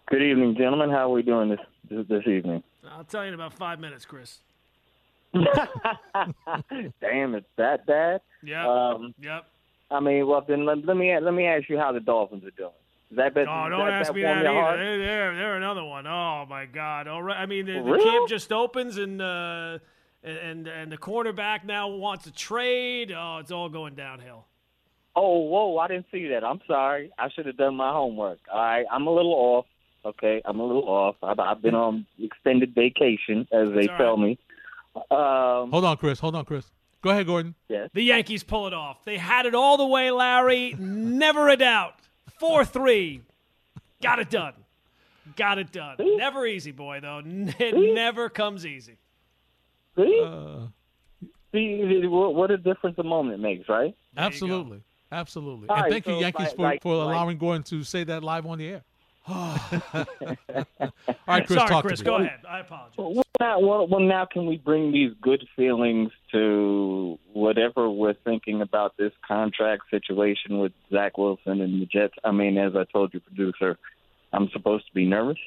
Good evening, gentlemen. How are we doing this this, this evening? I'll tell you in about five minutes, Chris. (laughs) Damn, it's that bad. Yeah. Um, yep. I mean, well, then let, let me let me ask you how the Dolphins are doing. Is that better? Oh, don't that, ask that me that your either. heart? They're, they're, they're another one. Oh my God! All right. I mean, the, the camp just opens, and uh, and and the quarterback now wants to trade. Oh, it's all going downhill. Oh, whoa! I didn't see that. I'm sorry. I should have done my homework. All right, I'm a little off. Okay, I'm a little off. I've, I've been on extended vacation, as they tell right. me. Um, Hold on, Chris. Hold on, Chris. Go ahead, Gordon. yes. The Yankees pull it off. They had it all the way, Larry. (laughs) Never a doubt. Four three. Got it done. Got it done. Never easy, boy. Though (laughs) it never comes easy. See, Uh, see what, what a difference a moment makes, right? Absolutely. Absolutely. All and right, thank you, Yankees, like- for, like- for like- allowing Gordon to say that live on the air. (sighs) All right, Chris, Sorry, talk Chris. to me. Go ahead. I apologize. Well now, well, well, now can we bring these good feelings to whatever we're thinking about this contract situation with Zach Wilson and the Jets? I mean, as I told you, producer, I'm supposed to be nervous.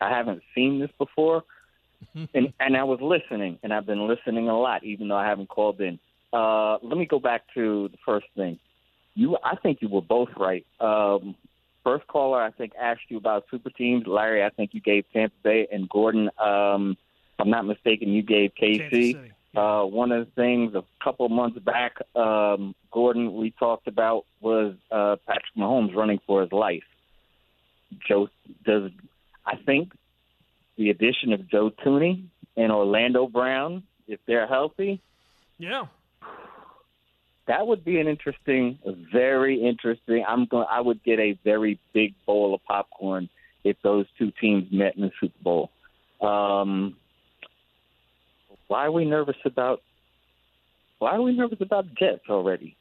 I haven't seen this before, (laughs) and and I was listening, and I've been listening a lot, even though I haven't called in. Uh, let me go back to the first thing. You, I think you were both right. Um, first caller, I think, asked you about super teams. Larry, I think you gave Tampa Bay, and Gordon, um, I'm not mistaken, you gave KC. Uh, one of the things a couple months back, um, Gordon, we talked about was uh, Patrick Mahomes running for his life. Joe does, I think, the addition of Joe Thuney and Orlando Brown, if they're healthy, Yeah. That would be an interesting, very interesting. I'm going. I would get a very big bowl of popcorn if those two teams met in the Super Bowl. Um, why are we nervous about? Why are we nervous about the Jets already?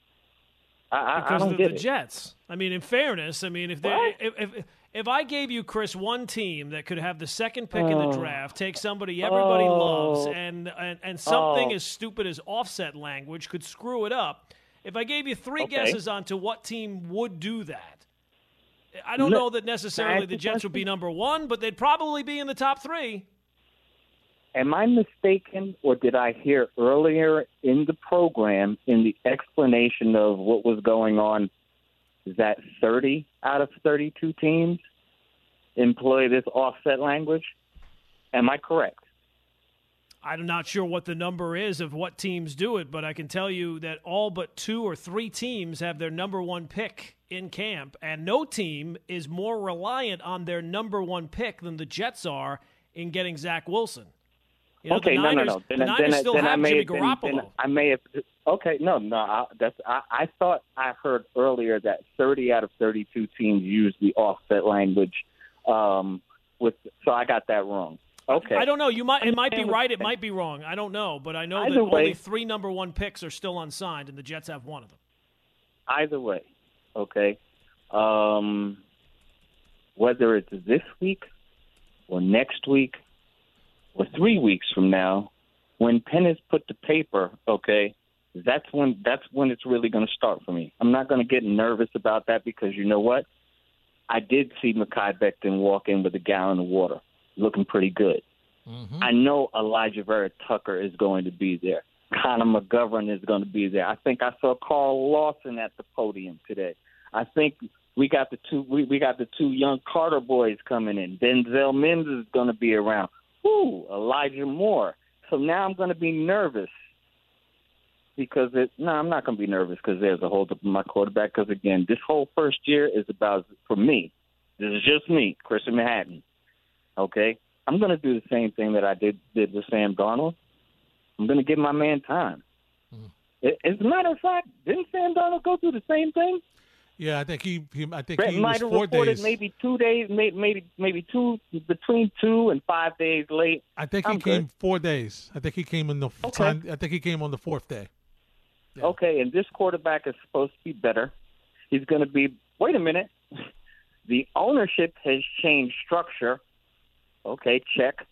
I, I, I because don't of get the it. Jets. I mean, in fairness, I mean, if they What? if, if if I gave you Chris one team that could have the second pick in the draft, take somebody everybody Oh. loves, and and, and something Oh. as stupid as offset language could screw it up. If I gave you three Okay. guesses onto what team would do that, I don't No. know that necessarily the Jets would be number one, but they'd probably be in the top three. Am I mistaken, or did I hear earlier in the program in the explanation of what was going on that 30 out of 32 teams employ this offset language? Am I correct? I'm not sure what the number is of what teams do it, but I can tell you that all but two or three teams have their number one pick in camp, and no team is more reliant on their number one pick than the Jets are in getting Zach Wilson. You know, okay, the no, Niners, no, no. Then, the Niners then, still then I have may Jimmy have, then- Garoppolo. then I may have. Okay, no, no. I, that's I, I thought I heard earlier that 30 out of 32 teams use the offset language. Um, with so I got that wrong. Okay, I don't know. You might. It might be right. It might be wrong. I don't know, but I know Either that way- only three number one picks are still unsigned, and the Jets have one of them. either way, okay. Um, whether it's this week or next week or three weeks from now, when pen is put to paper, okay, that's when that's when it's really going to start for me. I'm not going to get nervous about that because you know what? I did see Mekhi Becton walk in with a gallon of water, looking pretty good. Mm-hmm. I know Elijah Vera Tucker is going to be there. Connor McGovern is going to be there. I think I saw Carl Lawson at the podium today. I think we got the two we, we got the two young Carter boys coming in. Denzel Mims is going to be around. Ooh, Elijah Moore. So now I'm going to be nervous because it. No, I'm not going to be nervous because there's a hold up in my quarterback. Because again, this whole first year is about for me. This is just me, Chris in Manhattan. Okay, I'm going to do the same thing that I did did with Sam Darnold. I'm going to give my man time. Hmm. A- As a matter of fact, didn't Sam Darnold go through the same thing? Yeah, I think he. he I think Brett he was might have four reported days. maybe two days, maybe maybe maybe two between two and five days late. I think he I'm came good. four days. I think he came in the Okay. time. I think he came on the fourth day. Yeah. Okay, and this quarterback is supposed to be better. He's going to be. Wait a minute. (laughs) The ownership has changed structure. Okay, check.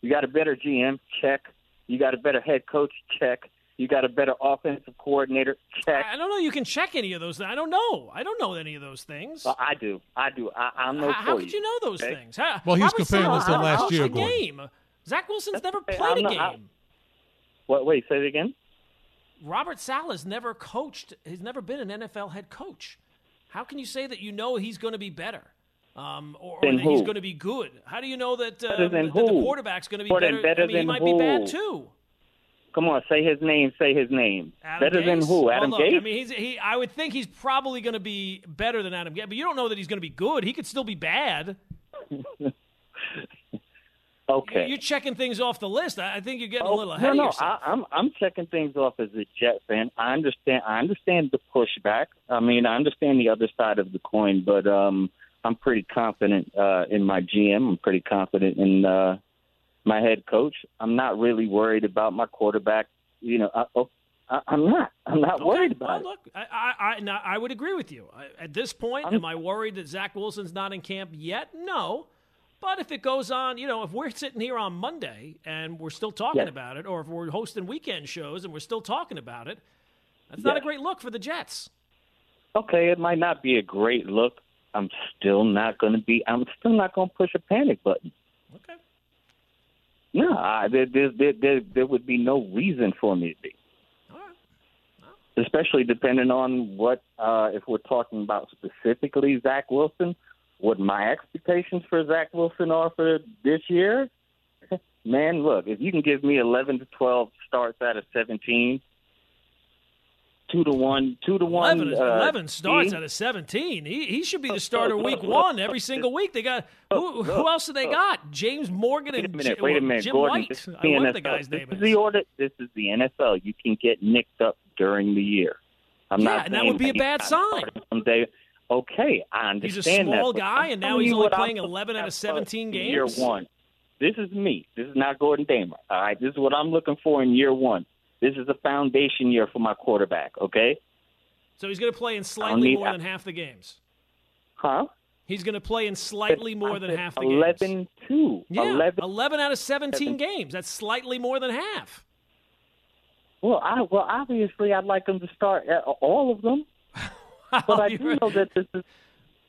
You got a better GM. Check. You got a better head coach. Check. You got a better offensive coordinator. Check. I I don't know. You can check any of those. I don't know. I don't know any of those things. Well, I do. I do. I, I'm no how, how could you know those okay? things? How, Well, he's comparing Saleh this to last year, a game. Zach Wilson's never played I'm a not- I- game. What? Wait. Say it again. Robert Saleh's never coached. He's never been an NFL head coach. How can you say that you know he's going to be better, um, or, or that he's going to be good? How do you know that, uh, that the who? quarterback's going to be Better than- better? I mean, he might be bad too. Come on. Say his name. Say his name. Adam Better than who? Well, Adam look, Gase. I mean, he's, he. I would think he's probably going to be better than Adam Gase, but you don't know that he's going to be good. He could still be bad. (laughs) okay. You're checking things off the list. I think you're getting a Oh, little ahead no, of no. yourself. I, I'm I'm checking things off as a Jet fan. I understand. I understand the pushback. I mean, I understand the other side of the coin, but um, I'm pretty confident uh, in my GM. I'm pretty confident in uh, my head coach. I'm not really worried about my quarterback. You know, I, oh, I, I'm not. I'm not Okay, worried well, about it. look, I, I, I, I would agree with you. I, at this point, I'm- am I worried that Zach Wilson's not in camp yet? No. But if it goes on, you know, if we're sitting here on Monday and we're still talking Yes. about it, or if we're hosting weekend shows and we're still talking about it, that's not a great look for the Jets. Okay, it might not be a great look. I'm still not going to be. I'm still not going to push a panic button. Okay. No, I, there, there, there, there, there would be no reason for me to be. Especially depending on what uh, if we're talking about specifically Zach Wilson, what my expectations for Zach Wilson are for this year. (laughs) Man, look, if you can give me 11 to 12 starts out of 17, two to one, two to one. 11, uh, 11 starts team. out of 17. He, he should be the starter (laughs) week one every single week. They got who, who else do they got? James Morgan Wait a and minute, wait a minute, Jim Gordon. White. This is I the guy's this name is is. the order. This is the NFL. You can get nicked up during the year. I'm Yeah, not and that would be a bad sign. Someday, okay, I understand. He's a understand that, small guy, and now he's only what I'm playing 11 out of 17 games. Year one. This is me. This is not Gordon Damer. All right, this is what I'm looking for in year one. This is a foundation year for my quarterback. Okay, So he's going to play in slightly need- more than half the games. huh? He's going to play in slightly more than half the games. 11 2. Yeah, 11 11 out of 17 games. That's slightly more than half. Well, I well obviously I'd like him to start all of them, (laughs) but I do know that this is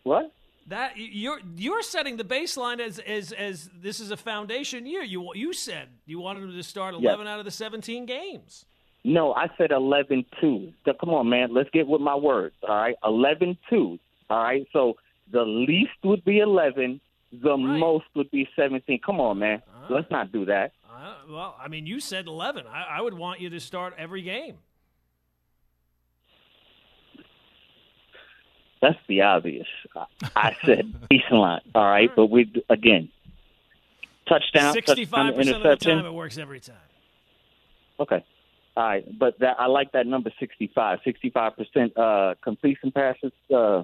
what. That you're you're setting the baseline as as as this is a foundation year. You you said you wanted him to start Yes. 11 out of the 17 games. No, I said 11 2. So, come on, man. Let's get with my words. All right. 11 2. All right. So the least would be 11, the Right. most would be 17. Come on, man. Let's not do that. Uh, well, I mean, you said 11. I, I would want you to start every game. That's the obvious. I- I said (laughs) baseline. All right. But we, again, touchdown, touchdown, 65% of the interception. time, it works every time. Okay. All right, but that I like that number 65. 65% uh, completion passes, uh,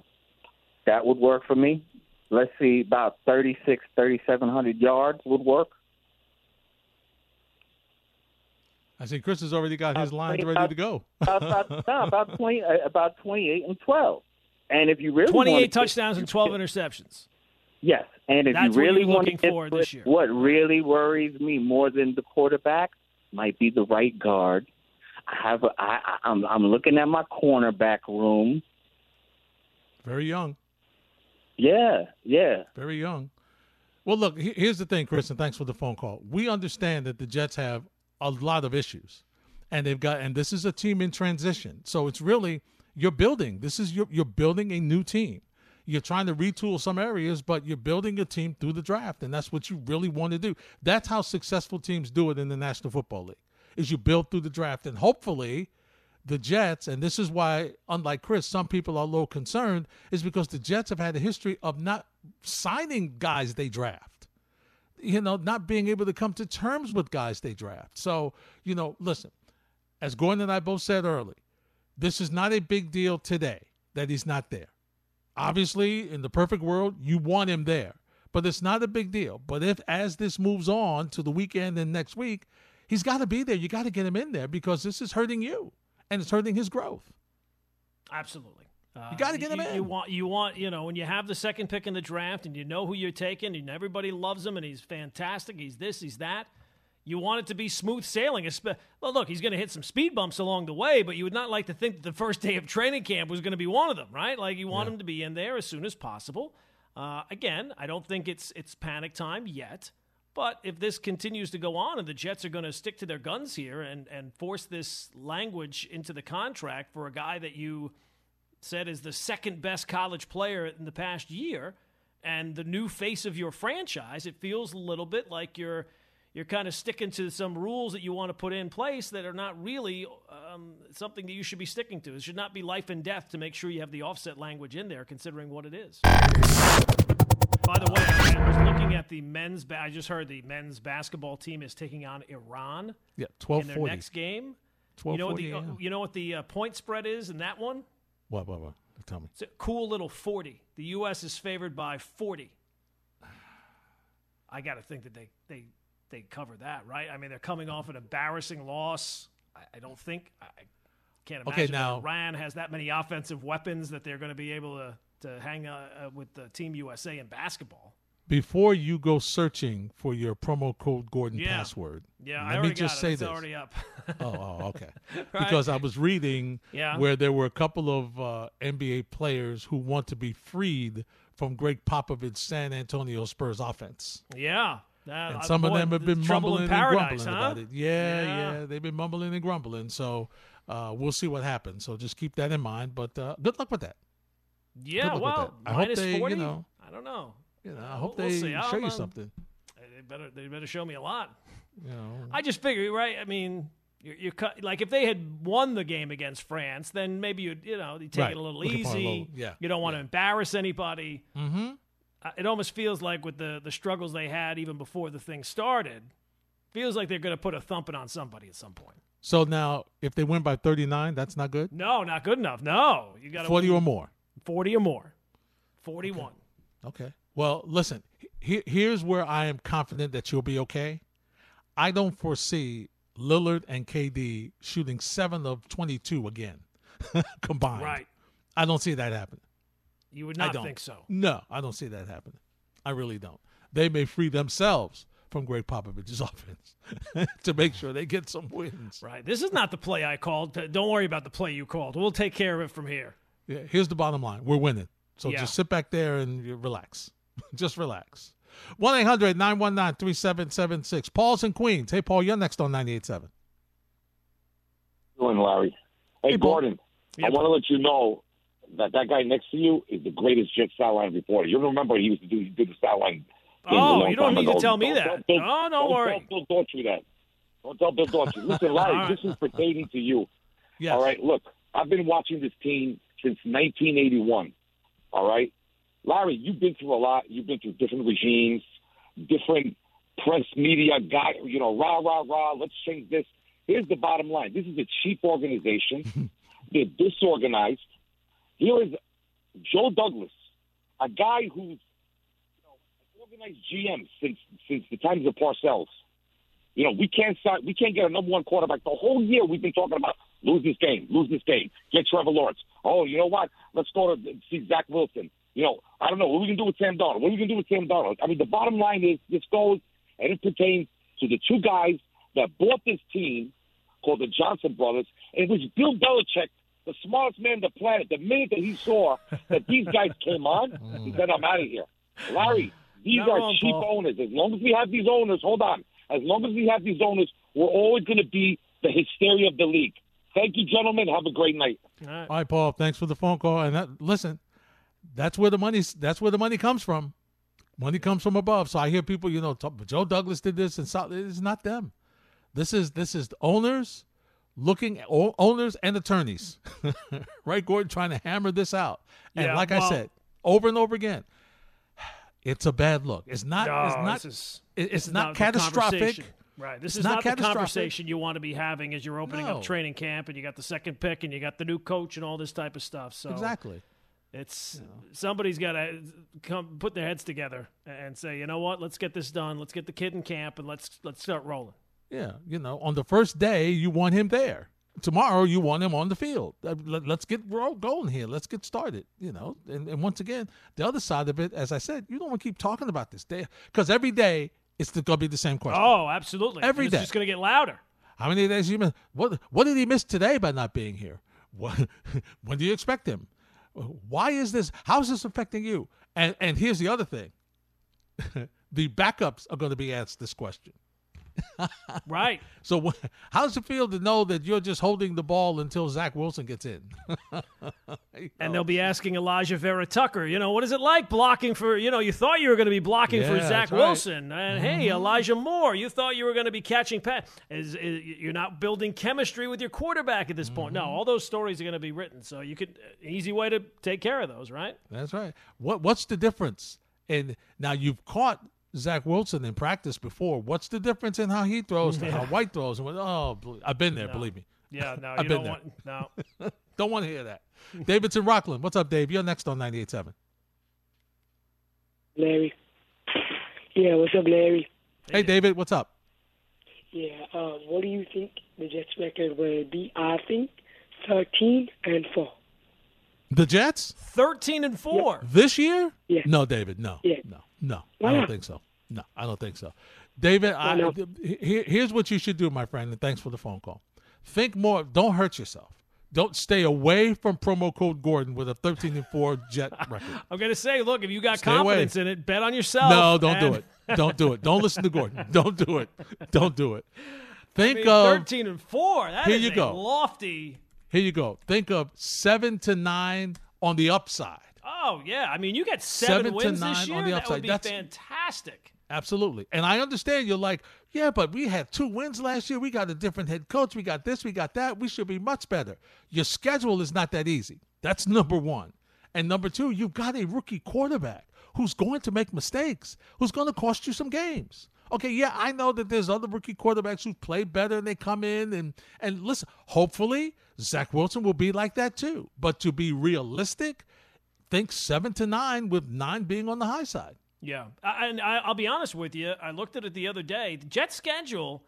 that would work for me. Let's see, about 36, 3,700 yards would work. I see Chris has already got his Uh, lines about- ready to go. About, about, no, about (laughs) 20, uh, about 28 and 12. And if you really wanna 28 get- touchdowns and 12 interceptions. Yes, and if That's you what really you're want to looking get for this year. what really worries me more than the quarterback might be the right guard. I have a, I, I- I'm I'm looking at my cornerback room. Very young. Yeah, yeah. Very young. Well, look, here's the thing, Chris, and thanks for the phone call. We understand that the Jets have a lot of issues, and they've got, and this is a team in transition. So it's really you're building. This is you're, you're building a new team. You're trying to retool some areas, but you're building a team through the draft, and that's what you really want to do. That's how successful teams do it in the National Football League. Is you build through the draft, and hopefully, the Jets, and this is why, unlike Chris, some people are a little concerned, is because the Jets have had a history of not signing guys they draft. You know, not being able to come to terms with guys they draft. So, you know, listen, as Gordon and I both said early, this is not a big deal today that he's not there. Obviously, in the perfect world, you want him there, but it's not a big deal. But if, as this moves on to the weekend and next week, he's got to be there. You got to get him in there because this is hurting you and it's hurting his growth. Absolutely. Uh, You gotta get him you, in. You want, you want, you know, when you have the second pick in the draft and you know who you're taking and everybody loves him and he's fantastic, he's this, he's that. You want it to be smooth sailing. Well, look, he's going to hit some speed bumps along the way, but you would not like to think that the first (laughs) day of training camp was going to be one of them, right? Like you want him to be in there as soon as possible. Uh, again, I don't think it's it's panic time yet. But if this continues to go on and the Jets are going to stick to their guns here and, and force this language into the contract for a guy that you said is the second best college player in the past year and the new face of your franchise, it feels a little bit like you're you're kind of sticking to some rules that you want to put in place that are not really um, something that you should be sticking to. It should not be life and death to make sure you have the offset language in there, considering what it is. By the way, I was looking at the men's. Ba- I just heard the men's basketball team is taking on Iran Yeah, in twelve their next game. Twelve You know what forty. the uh, you know what the uh, point spread is in that one? What? What? What? Tell me. It's a cool little 40. The U.S. is favored by 40. I got to think that they, they, they cover that, right? I mean, they're coming off an embarrassing loss. I, I don't think, I can't Okay, imagine that now- Iran has that many offensive weapons that they're going to be able to, to hang uh, uh, with the Team USA in basketball. Before you go searching for your promo code Gordon Yeah. password, Yeah, let I me just got say. It's this. already up. (laughs) Oh, oh, okay. (laughs) Right. Because I was reading Yeah. where there were a couple of uh, NBA players who want to be freed from Gregg Popovich's San Antonio Spurs offense. yeah. Uh, And uh, some of them have been mumbling in and paradise, grumbling huh? about it. Yeah, Yeah. yeah, they've been mumbling and grumbling. So uh, we'll see what happens. So just keep that in mind. But uh, good luck with that. Yeah, well, that. I hope minus they, you know- I don't know. You know, I hope we'll they. I show you know. something. They better they better show me a lot. You know, I just figure, right? I mean, you're, you're cut, like if they had won the game against France, then maybe you'd you know you take Right. it a little Looking for a easy. little- yeah, You don't want to embarrass anybody. mm-hmm. It almost feels like with the the struggles they had even before the thing started, feels like they're going to put a thumping on somebody at some point. So now, if they win by 39, that's not good. No, not good enough. No, you got to 40 or more. 40 or more. 41. Okay. Well, listen. He, here's where I am confident that you'll be okay. I don't foresee Lillard and KD shooting seven of 22 again (laughs) combined. Right. I don't see that happen. You would I not don't think so. No, I don't see that happening. I really don't. They may free themselves from Gregg Popovich's (laughs) offense (laughs) to make sure they get some wins. Right. This is not the play I called. Don't worry about the play you called. We'll take care of it from here. Yeah, here's the bottom line: we're winning. So Yeah. just sit back there and relax. (laughs) just relax. 1 800 919 3776. Paul's in Queens. Hey, Paul, you're next on 98.7. doing, Larry? Hey, Hey, Gordon, Yeah, I want to let you know that that guy next to you is the greatest Jet sideline reporter. You remember he used to do he did the sideline. Oh, you don't need to tell me Don't that. tell Bill- Oh, don't worry. Tell Bill Daughtry that. Don't tell Bill Daughtry. (laughs) Listen, Larry, right. this is pertaining to you. Yes. All right, look, I've been watching this team since 1981. All right, Larry, you've been through a lot. You've been through different regimes, different press media guy. You know, rah rah rah. Let's change this. Here's the bottom line: this is a cheap organization. (laughs) They're disorganized. Here is Joe Douglas, a guy who's you know, an organized GM since since the times of Parcells. You know, we can't start, we can't get a number one quarterback. The whole year we've been talking about lose this game, lose this game, get Trevor Lawrence. Oh, you know what? Let's go to see Zach Wilson. You know, I don't know what we gonna do with Sam Darnold. What are we gonna do with Sam Darnold? I mean, the bottom line is this goes and it pertains to the two guys that bought this team called the Johnson brothers, it was Bill Belichick, the smartest man on the planet. The minute that he saw that these guys came on, (laughs) mm. he said, "I'm out of here." Larry, these Not are wrong, cheap Paul. owners. As long as we have these owners, hold on. As long as we have these owners, we're always going to be the hysteria of the league. Thank you, gentlemen. Have a great night. All right. All right, Paul. Thanks for the phone call. And that, listen, that's where the money's. That's where the money comes from. Money comes from above. So I hear people, you know, talk, Joe Douglas did this, and so, it's not them. This is this is the owners looking o- owners and attorneys, (laughs) right? Gordon trying to hammer this out, and Yeah, like well- I said over and over again, it's a bad look. It's not. No, it's not. is, it- it's is not catastrophic. Right. This It's is not not, the conversation you want to be having as you're opening No. up training camp and you got the second pick and you got the new coach and all this type of stuff. So Exactly. it's somebody's got to come put their heads together and say, you know what, let's get this done. Let's get the kid in camp and let's let's start rolling. Yeah, you know, on the first day you want him there. Tomorrow you want him on the field. Uh, let- Let's get going here. Let's get started. You know, and, and once again, the other side of it, as I said, you don't want to keep talking about this day because every day it's going to be the same question. Oh, absolutely. Every And day. It's just going to get louder. How many days you miss? What What did he miss today by not being here? (laughs) What, when do you expect him? Why is this? How is this affecting you? And and here's the other thing: (laughs) the backups are going to be asked this question. Right. (laughs) So wh- how does it feel to know that you're just holding the ball until Zach Wilson gets in? (laughs) And they'll be asking Alijah Vera-Tucker, you know, what is it like blocking for, you know, you thought you were going to be blocking for Yeah, Zach that's right. Mm-hmm. Wilson. And hey, Elijah Moore, you thought you were going to be catching pass. Is, is, you're not building chemistry with your quarterback at this point. Mm-hmm. No, all those stories are going to be written. So you could, easy way to take care of those, right? That's right. What What's the difference? And now you've caught Zach Wilson in practice before. What's the difference in how he throws to how (laughs) White throws? And what, oh, I've been there. Believe me. Yeah, no, (laughs) I've you been don't there. want, no. (laughs) Don't want to hear that. David in Rockland, what's up, Dave? You're next on 98.7. Larry. Yeah, what's up, Larry? Hey, David, what's up? Yeah, um, what do you think the Jets record will be? I think 13 and 4. The Jets 13 and 4. this year? Yeah. No, David. No. Yeah. No. No. Why I don't not? think so. No, I don't think so. David, I, here, here's what you should do, my friend, and thanks for the phone call. Think more. Don't hurt yourself. Don't stay away from promo code Gordon with a 13 and 4 (laughs) Jet record. I'm going to say, look, if you got Stay away. confidence in it, bet on yourself. No, don't do it. Don't do it. Don't listen to Gordon. (laughs) Don't do it. Don't do it. I Think mean, of 13 and 4. That Here is you go. lofty. here you go. Think of seven to nine on the upside. Oh, yeah. I mean, you get seven, Seven to wins nine this on year. the That upside. would be That's- fantastic. Absolutely. And I understand you're like, yeah, but we had two wins last year. We got a different head coach. We got this, we got that. We should be much better. Your schedule is not that easy. That's number one. And number two, you've got a rookie quarterback who's going to make mistakes, who's going to cost you some games. Okay, yeah, I know that there's other rookie quarterbacks who play better and they come in and and listen, hopefully Zach Wilson will be like that too. But to be realistic, think seven to nine with nine being on the high side. Yeah, I, and I, I'll be honest with you. I looked at it the other day. The Jets' schedule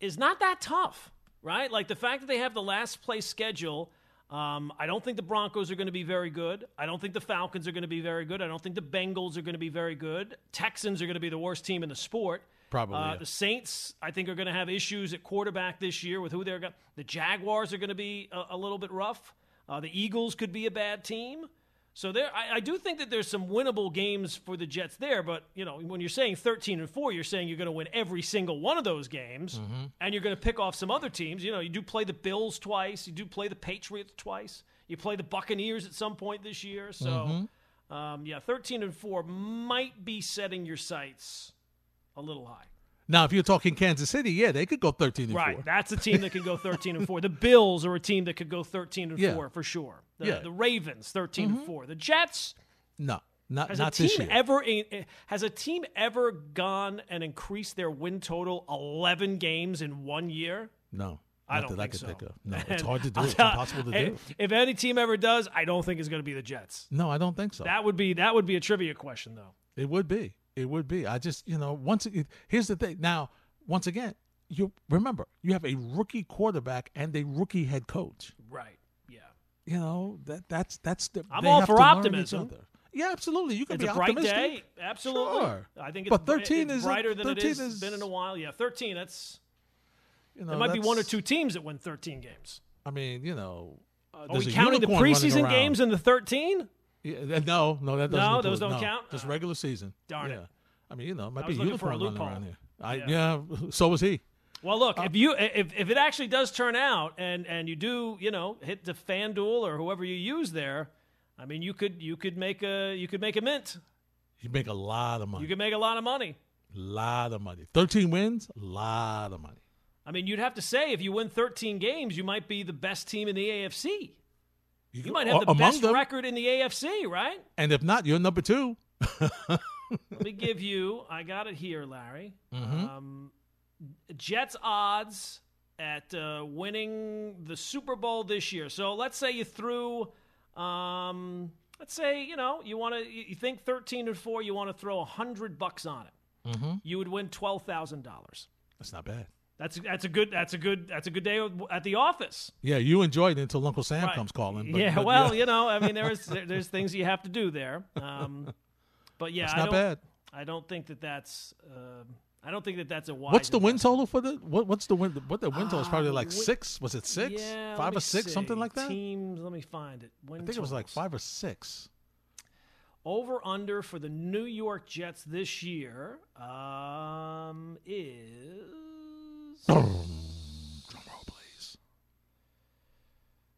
is not that tough, right? Like the fact that they have the last place schedule. Um, I don't think the Broncos are going to be very good. I don't think the Falcons are going to be very good. I don't think the Bengals are going to be very good. Texans are going to be the worst team in the sport. Probably. Uh, yeah. The Saints, I think, are going to have issues at quarterback this year with who they're going. The Jaguars are going to be a, a little bit rough. Uh, the Eagles could be a bad team. So there, I, I do think that there's some winnable games for the Jets there. But you know, when you're saying 13 and four, you're saying you're going to win every single one of those games, Mm-hmm. and you're going to pick off some other teams. You know, you do play the Bills twice, you do play the Patriots twice, you play the Buccaneers at some point this year. So, Mm-hmm. um, yeah, 13 and four might be setting your sights a little high. Now, if you're talking Kansas City, yeah, they could go 13 and Right, 4. that's a team that could go 13 and 4. The (laughs) Bills are a team that could go 13 and Yeah. 4 for sure. The, Yeah. Mm-hmm. the Ravens 13 and 4. The Jets No, not has not a team this year. ever has a team ever gone and increased their win total 11 games in one year? no, I don't that I think could so. think. No, (laughs) it's hard to do. It's impossible to do. If any team ever does, I don't think it's going to be the Jets. No, I don't think so. That would be that would be a trivia question though. It would be. It would be. I just, you know, once it, here's the thing. Now, once again, you remember you have a rookie quarterback and a rookie head coach. Right. Yeah. You know that that's that's the. I'm all for to learn each optimism. Yeah, absolutely. You can It's be a bright optimistic. day. Absolutely. Sure. I think it's, But 13 it's is a- brighter than it 13 is, is- been in a while. Yeah, 13 that's You know, there might be one or two teams that win 13 games. I mean, you know, uh, Are we a counting the preseason games in the 13? Yeah, no, no, that doesn't. No, those don't no, count? Just regular season. darn yeah. it. I mean, you know, it might I be was a looking for a running around here. I, Yeah. yeah. (laughs) so was he. Well, look, Uh, if you if, if it actually does turn out and and you do, you know, hit the FanDuel or whoever you use there, I mean, you could you could make a you could make a mint. You make a lot of money. You could make a lot of money. A lot of money. Thirteen wins, a lot of money. I mean, you'd have to say if you win 13 games, you might be the best team in the AFC. You might have the best them. record in the AFC, right? And if not, you're number two. Let me give you. I got it here, Larry. Mm-hmm. Um, Jets odds at uh, winning the Super Bowl this year. So let's say you threw. Um, let's say you know you want to. You think thirteen and four. You want to throw a hundred bucks on it. Mm-hmm. You would win twelve thousand dollars. That's not bad. That's that's a good that's a good that's a good day at the office. Yeah, you enjoyed it until Uncle Sam Right. comes calling. But, yeah, but well, you know, I mean, there is (laughs) there, there's things you have to do there. Um, but yeah, That's I not don't, bad. I don't think that that's. um I don't think that that's a wise. What's the win total for the what? What's the win? What the win total is probably Uh, like win- six. Was it six? Yeah, five or six, something like that. Teams, let me find it. Win I think it was like five or six. Over under for the New York Jets this year um, is Drum roll, please.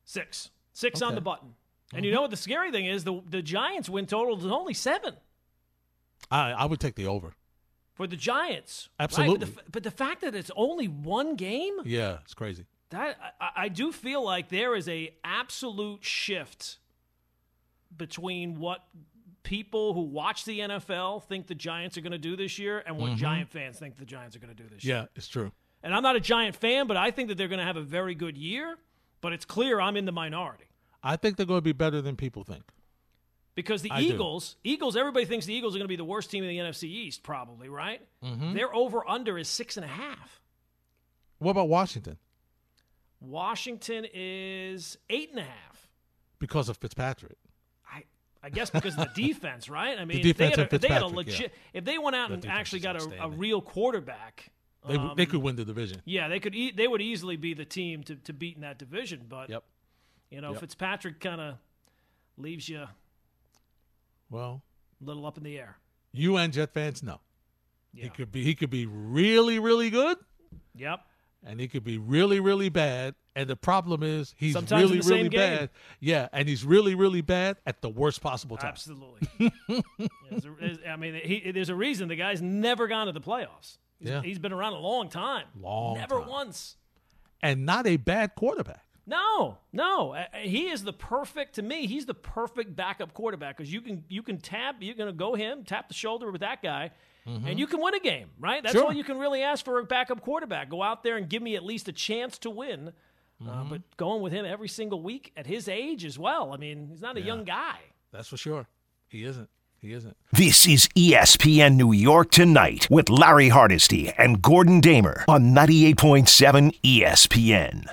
six. Six on the button. And you know what the scary thing is? The the Giants win total is only seven I I would take the over. for the Giants. right? Absolutely. But, the, but the fact that it's only one game, Yeah, it's crazy. that I, I do feel like there is a absolute shift between what people who watch the NFL think the Giants are going to do this year and what Giant fans think the Giants are going to do this year. Mm-hmm. Yeah, it's true. And I'm not a Giant fan, but I think that they're going to have a very good year. But it's clear I'm in the minority I think they're going to be better than people think. because the I do. Eagles, Eagles, everybody thinks the Eagles are going to be the worst team in the NFC East, probably, right? Mm-hmm. Their over under is six and a half. What about Washington? Washington is eight and a half. Because of Fitzpatrick. I, I guess because of the (laughs) defense, right? I mean, defense if they had a, if they had a legit, yeah. if they went out That and actually got a, a real quarterback, They um, they could win the division. yeah, they could. E- they would easily be the team to, to beat in that division. But Yep. you know, Yep. Fitzpatrick kind of leaves you well a little up in the air. you and Jet fans know. Yeah. He could be he could be really really good, Yep. and he could be really, really bad. And the problem is he's Sometimes really, really game. bad. Yeah, and he's really, really bad at the worst possible time. Absolutely. (laughs) There's a- there's- I mean, he, there's a reason the guy's never gone to the playoffs. He's, Yeah. he's been around a long time. Long Never time. once. And not a bad quarterback. No, no. Uh, He is the perfect to me. He's the perfect backup quarterback because you can you can tap. You're going to go him tap the shoulder with that guy, and you can win a game. Right. That's Mm-hmm. Sure. all you can really ask for a backup quarterback. Go out there and give me at least a chance to win. Uh, Mm-hmm. but going with him every single week at his age as well. I mean, he's not a young guy. That's for sure. He isn't. He isn't. This is ESPN New York Tonight with Larry Hardesty and Gordon Damer on 98.7 ESPN.